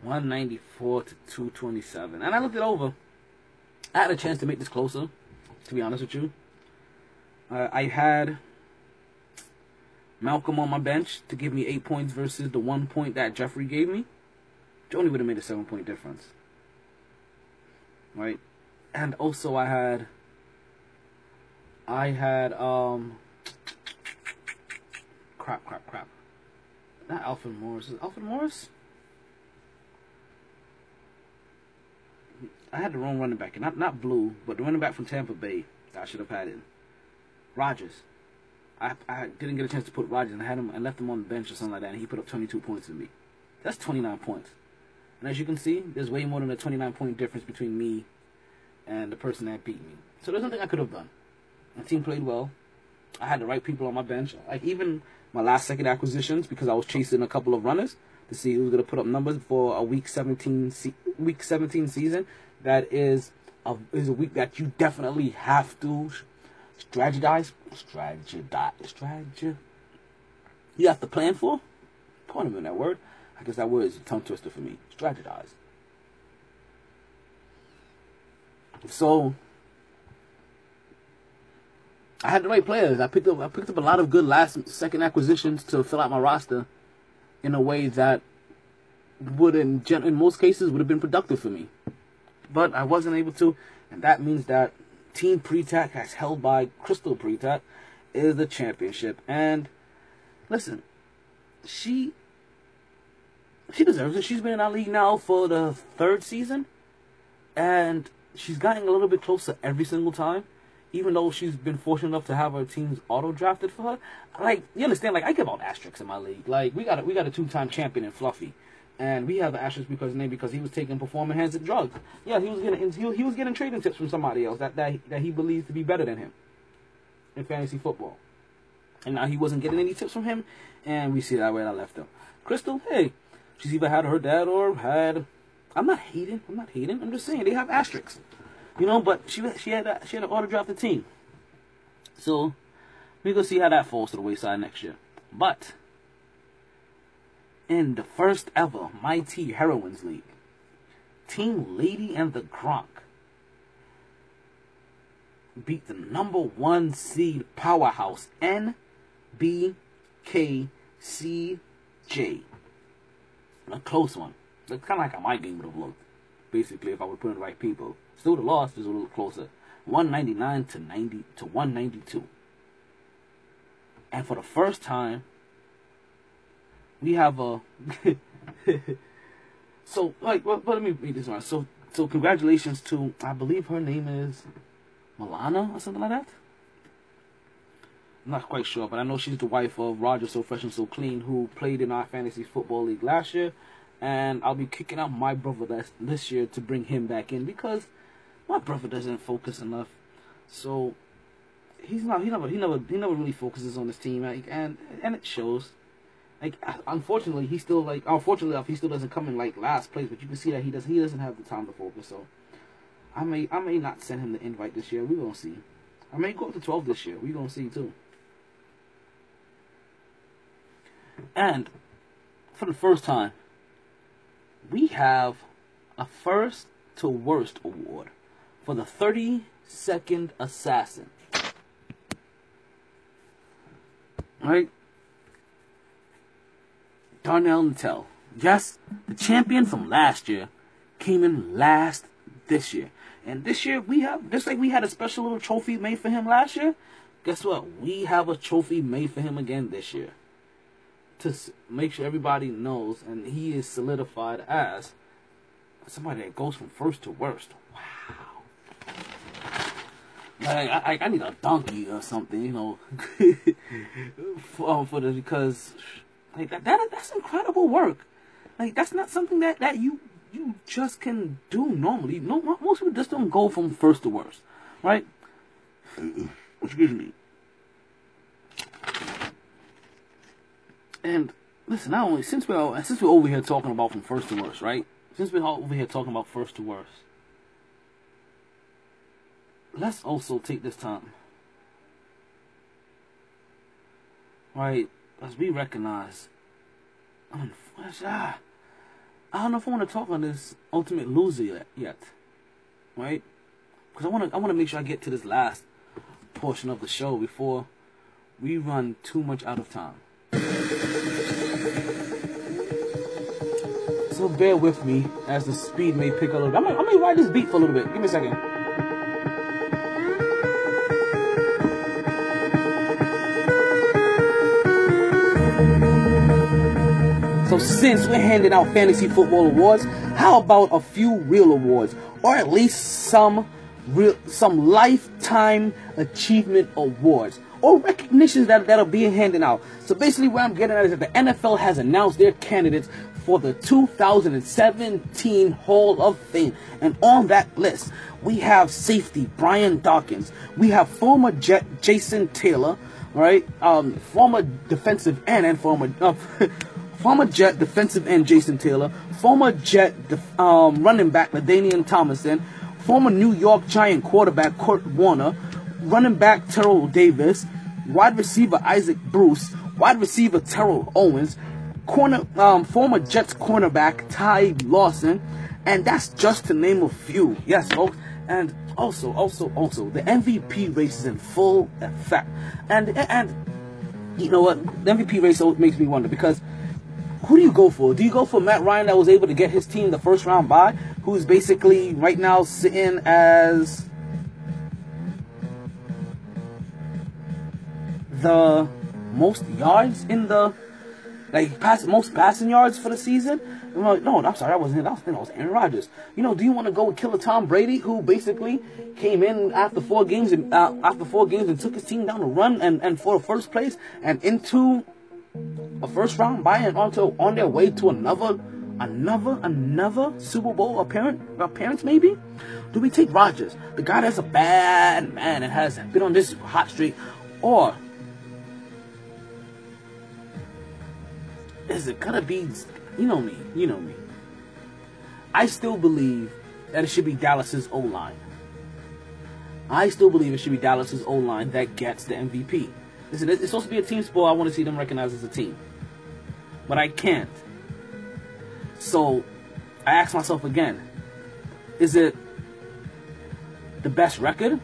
194 to 227. And I looked it over. I had a chance to make this closer, to be honest with you. Uh, I had Malcolm on my bench to give me eight points versus the one point that Jeffrey gave me. Joni would have made a seven point difference. Right? And also I had I had um crap crap crap. Not Alfred Morris. Is Alfred Morris? I had the wrong running back, not not Blue, but the running back from Tampa Bay. I should have had it. Rodgers. I I didn't get a chance to put Rodgers, and I had him. I left him on the bench or something like that, and he put up 22 points for me. That's 29 points. And as you can see, there's way more than a 29 point difference between me and the person that beat me. So there's nothing I could have done. My team played well. I had the right people on my bench. Like even my last second acquisitions, because I was chasing a couple of runners to see who's going to put up numbers for a week 17 se- week 17 season. That is a is a week that you definitely have to strategize, strategize, strategy. You have to plan for. Of in that word. I guess that word is a tongue twister for me. Strategize. So I had the right players. I picked up I picked up a lot of good last second acquisitions to fill out my roster in a way that would in gen- in most cases would have been productive for me. But I wasn't able to, and that means that Team Pretac has held by Crystal Pretac is the championship. And listen, she she deserves it. She's been in our league now for the third season, and she's gotten a little bit closer every single time. Even though she's been fortunate enough to have her teams auto drafted for her, like you understand, like I give out asterisks in my league. Like we got a, we got a two time champion in Fluffy, and we have the asterisk because name because he was taking performing enhancing drugs. Yeah, he was getting he, he was getting trading tips from somebody else that that that he believes to be better than him in fantasy football, and now he wasn't getting any tips from him, and we see that where I left him. Crystal, hey, she's either had her dad or had. I'm not hating. I'm not hating. I'm just saying they have asterisks, you know. But she she had a, she had an auto draft the team, so we go see how that falls to the wayside next year. But in the first ever Mighty Heroines League, Team Lady and the Gronk beat the number one seed powerhouse NBKCJ. A close one. It's kind of like how my game would have looked, basically, if I would put in the right people. Still, the loss is a little closer. 199 to 90 to 192. And for the first time, we have a. so, like, well, let me read this one. So, so congratulations to, I believe her name is Milana or something like that. I'm not quite sure, but I know she's the wife of Roger So Fresh and So Clean, who played in our fantasy football league last year. And I'll be kicking out my brother this, this year to bring him back in because my brother doesn't focus enough. So he's not. He never. He never. He never really focuses on his team, like, and and it shows. Like, uh, unfortunately, he still like. Unfortunately, he still doesn't come in like last place, but you can see that he does. He doesn't have the time to focus. So, I may. I may not send him the invite this year. We're gonna see. I may go up to twelve this year. We're gonna see too. And for the first time, we have a first to worst award for the 30 second assassin. Right? Darnell Nattel. Yes, the champion from last year came in last this year. And this year we have just like we had a special little trophy made for him last year. Guess what? We have a trophy made for him again this year to make sure everybody knows, and he is solidified as somebody that goes from first to worst. Wow. Like, I, I need a donkey or something, you know, for, um, for this because like that, that that's incredible work. Like that's not something that, that you you just can do normally. No, most people just don't go from first to worst, right? Excuse me. And listen, not only since we're since we're over here talking about from first to worst, right? Since we're over here talking about first to worst, let's also take this time, right? As we recognize, ah, I don't know if I want to talk on this ultimate loser yet, yet right? Because I want to I want to make sure I get to this last portion of the show before we run too much out of time. So bear with me as the speed may pick up a little bit. I'm gonna, I'm gonna ride this beat for a little bit. Give me a second. So since we're handing out fantasy football awards, how about a few real awards, or at least some real, some lifetime achievement awards? or recognitions that, that are being handed out. So basically, what I'm getting at is that the NFL has announced their candidates for the 2017 Hall of Fame. And on that list, we have safety Brian Dawkins. We have former Jet Jason Taylor, right? Um, former defensive end and former uh, former Jet defensive end Jason Taylor, former Jet def- um, running back LaDainian Tomlinson, former New York Giant quarterback Kurt Warner running back Terrell Davis, wide receiver Isaac Bruce, wide receiver Terrell Owens, corner um, former Jets cornerback Ty Lawson, and that's just to name a few. Yes, folks. And also, also, also, the MVP race is in full effect. And and you know what? The MVP race makes me wonder because who do you go for? Do you go for Matt Ryan that was able to get his team the first round by, who's basically right now sitting as the most yards in the like pass most passing yards for the season. I'm like, no, I'm sorry, I wasn't. I was thinking was Aaron Rodgers. You know, do you want to go with Killer Tom Brady, who basically came in after four games and uh, after four games and took his team down the run and and for first place and into a first round bye and onto on their way to another another another Super Bowl appearance appearance maybe? Do we take Rodgers, the guy that's a bad man and has been on this hot streak, or is it gonna be? You know me. You know me. I still believe that it should be Dallas's O line. I still believe it should be Dallas's O line that gets the MVP. Listen, it's supposed to be a team sport. I want to see them recognized as a team, but I can't. So I ask myself again: Is it the best record?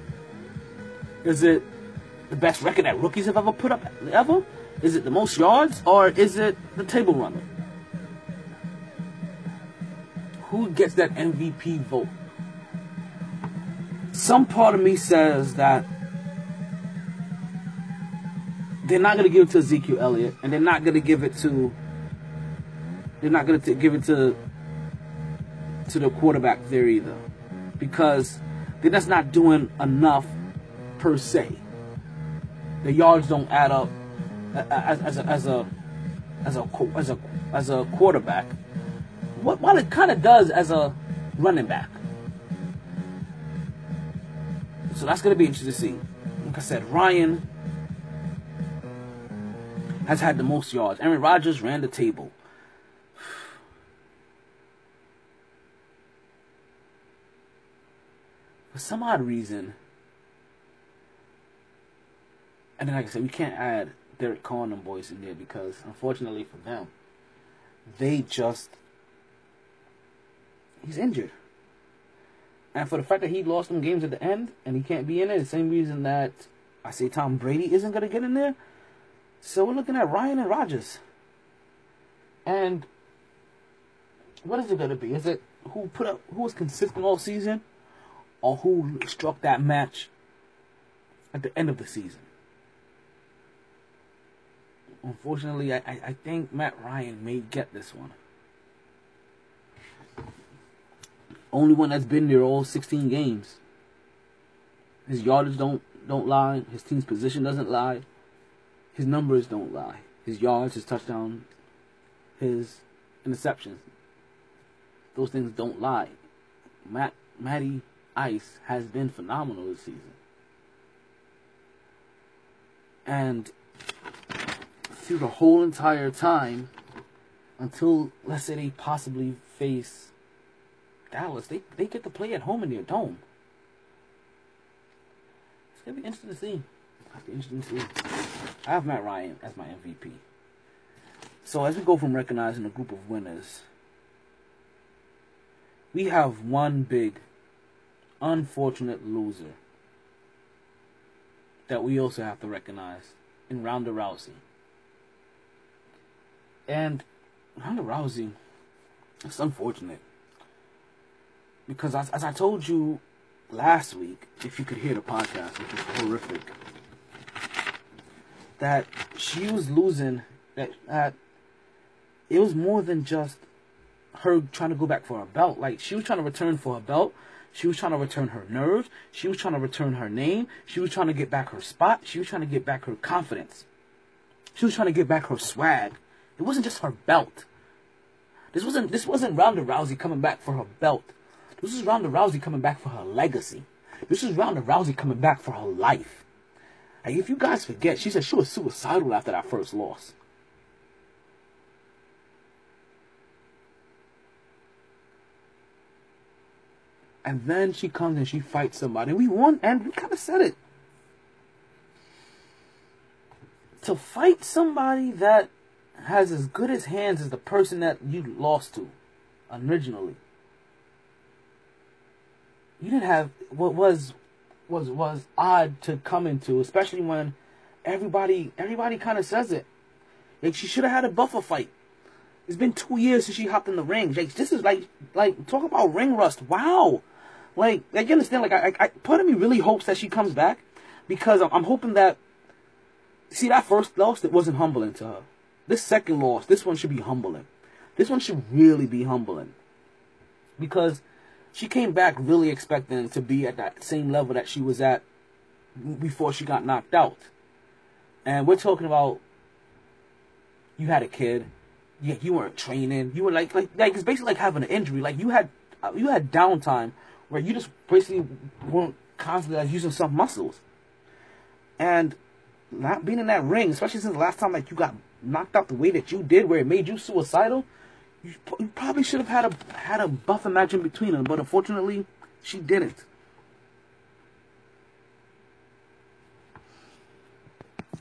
Is it the best record that rookies have ever put up ever? Is it the most yards or is it the table runner? Who gets that MVP vote? Some part of me says that they're not going to give it to Ezekiel Elliott, and they're not going to give it to. They're not going to give it to to the quarterback there either, because they're just not doing enough per se. The yards don't add up as, as a as a as a as a as a quarterback. What while it kind of does as a running back. So that's gonna be interesting to see. like I said, Ryan has had the most yards. Aaron Rodgers ran the table. For some odd reason, and then like I said, we can't add Derek and boys in there because unfortunately for them, they just he's injured. And for the fact that he lost some games at the end and he can't be in it, the same reason that I say Tom Brady isn't gonna get in there. So we're looking at Ryan and Rodgers. And what is it gonna be? Is it who put up who was consistent all season? Or who struck that match at the end of the season? Unfortunately, I, I, think Matt Ryan may get this one. Only one that's been there all 16 games. His yardage don't don't lie. His team's position doesn't lie. His numbers don't lie. His yards, his touchdown, his interceptions. Those things don't lie. Matt Matty Ice has been phenomenal this season. And through the whole entire time, until let's say they possibly face Dallas, they they get to play at home in their dome. It's gonna be interesting to see. It's interesting to see. I have Matt Ryan as my MVP. So as we go from recognizing a group of winners, we have one big, unfortunate loser that we also have to recognize in Ronda Rousey. And Ronda Rousey, it's unfortunate because as, as I told you last week, if you could hear the podcast, which was horrific, that she was losing. That that it was more than just her trying to go back for her belt. Like she was trying to return for her belt. She was trying to return her nerves. She was trying to return her name. She was trying to get back her spot. She was trying to get back her confidence. She was trying to get back her swag. It wasn't just her belt. This wasn't this wasn't Ronda Rousey coming back for her belt. This is Ronda Rousey coming back for her legacy. This is Ronda Rousey coming back for her life. Like if you guys forget, she said she was suicidal after that first loss. And then she comes and she fights somebody. We won, and we kind of said it. To fight somebody that has as good as hands as the person that you lost to originally. You didn't have what was was was odd to come into, especially when everybody everybody kind of says it. Like she should have had a buffer fight. It's been two years since she hopped in the ring. Like this is like like talk about ring rust. Wow, like like you understand? Like I, I part of me really hopes that she comes back because I'm, I'm hoping that. See that first loss, it wasn't humbling to her. This second loss, this one should be humbling. This one should really be humbling because she came back really expecting to be at that same level that she was at before she got knocked out. And we're talking about you had a kid, yeah, you weren't training, you were like like like it's basically like having an injury. Like you had uh, you had downtime where you just basically weren't constantly like, using some muscles. And not being in that ring, especially since the last time like you got knocked out the way that you did, where it made you suicidal, you, you probably should have had a had a buffer match in between them. But unfortunately, she didn't.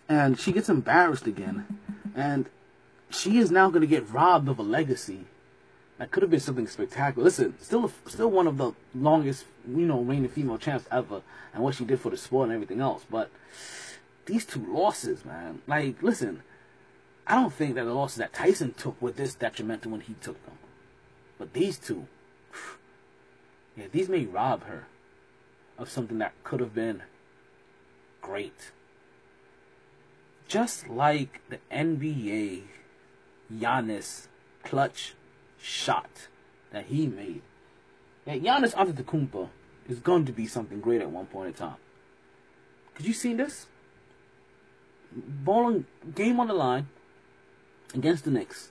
And she gets embarrassed again, and she is now going to get robbed of a legacy that could have been something spectacular. Listen, still still one of the longest, you know, reigning female champs ever, and what she did for the sport and everything else. But these two losses, man, like, listen, I don't think that the losses that Tyson took were this detrimental when he took them. But these two, yeah, these may rob her of something that could have been great. Just like the NBA Giannis clutch shot that he made. Yeah, Giannis Antetokounmpo is going to be something great at one point in time. Cause you seen this? Ball game on the line against the Knicks.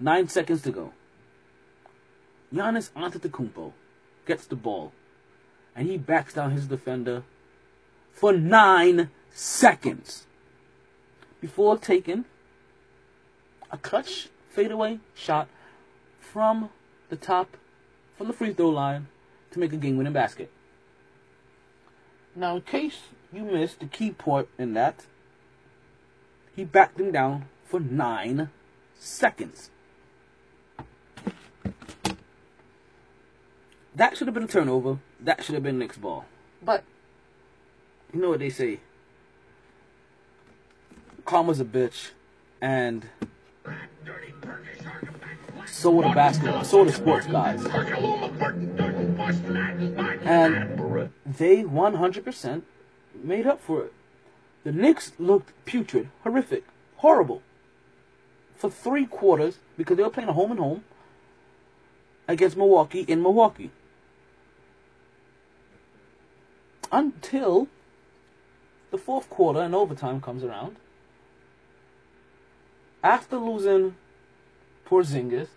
Nine seconds to go. Giannis Antetokounmpo gets the ball, and he backs down his defender for nine seconds before taking a clutch fadeaway shot from the top, from the free throw line to make a game winning basket. Now, in case you missed the key point in that, he backed him down for nine seconds. That should have been a turnover. That should have been Knicks ball. But you know what they say. Karma's a bitch, and so are the basketball, so are the sports guys. And they 100% made up for it. The Knicks looked putrid, horrific, horrible for three quarters because they were playing a home and home against Milwaukee in Milwaukee. Until the fourth quarter and overtime comes around. After losing Porzingis,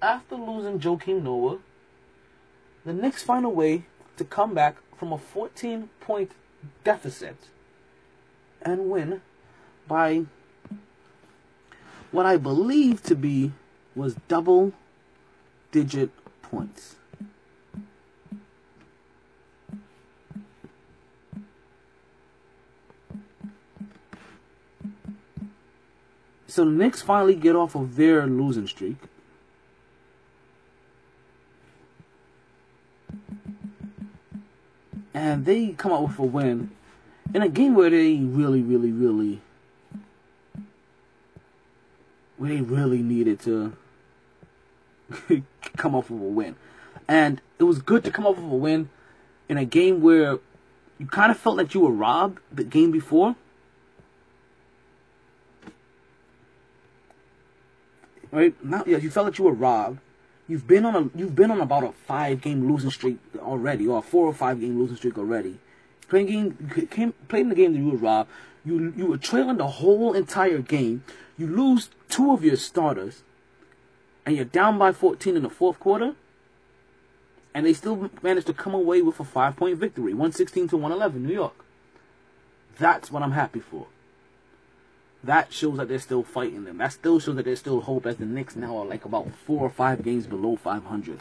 after losing Joakim Noah, the Knicks find a way to come back from a 14 point deficit and win by what I believe to be was double digit points. So the Knicks finally get off of their losing streak. And they come out with a win in a game where they really, really, really, they really needed to come off with a win. And it was good to come off with a win in a game where you kind of felt like you were robbed the game before. Right? Now, yeah, you felt like you were robbed. You've been on a you've been on about a five game losing streak already, or a four or five game losing streak already. Playing game, came, playing the game that you were robbed. You you were trailing the whole entire game. You lose two of your starters, and you're down by 14 in the fourth quarter. And they still managed to come away with a five point victory, 116 to 111, New York. That's what I'm happy for. That shows that they're still fighting them. That still shows that there's still hope as the Knicks now are like about four or five games below 500.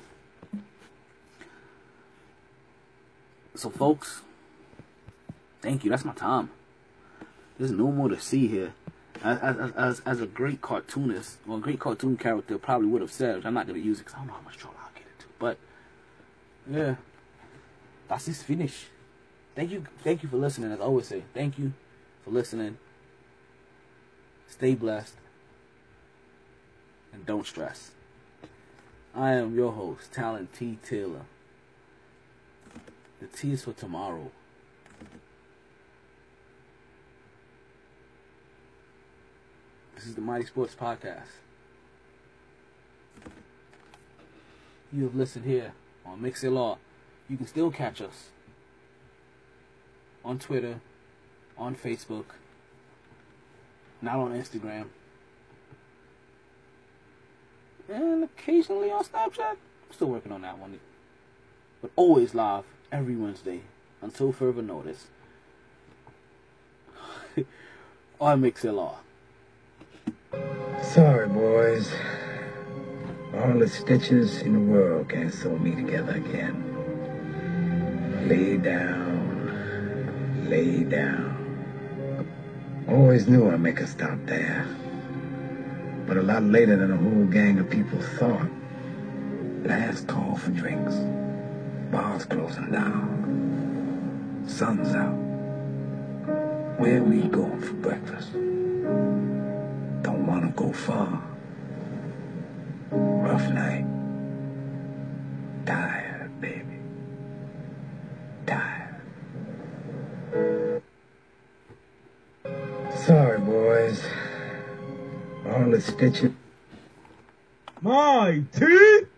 So, folks, thank you. That's my time. There's no more to see here. As, as, as, a great cartoonist, or a great cartoon character probably would have said, I'm not going to use it because I don't know how much trouble I'll get into. But, yeah, that's his finish. Thank you, thank you for listening. As I always say, thank you for listening. Stay blessed. And don't stress. I am your host, Talent T. Taylor. The T is for tomorrow. This is the MyT Sports Podcast. You have listened here on Mix It Law. You can still catch us on Twitter, on Facebook, not on Instagram, and occasionally on Snapchat. I'm still working on that one. But always live every Wednesday until further notice. on Mix It Law. Sorry, boys. All the stitches in the world can't sew me together again. Lay down, lay down. Always knew I'd make a stop there. But a lot later than a whole gang of people thought. Last call for drinks. Bars closing down. Sun's out. Where we going for breakfast? Don't wanna go far. Rough night. Tired, baby. Tired. Sorry, boys. All the stitches. My teeth!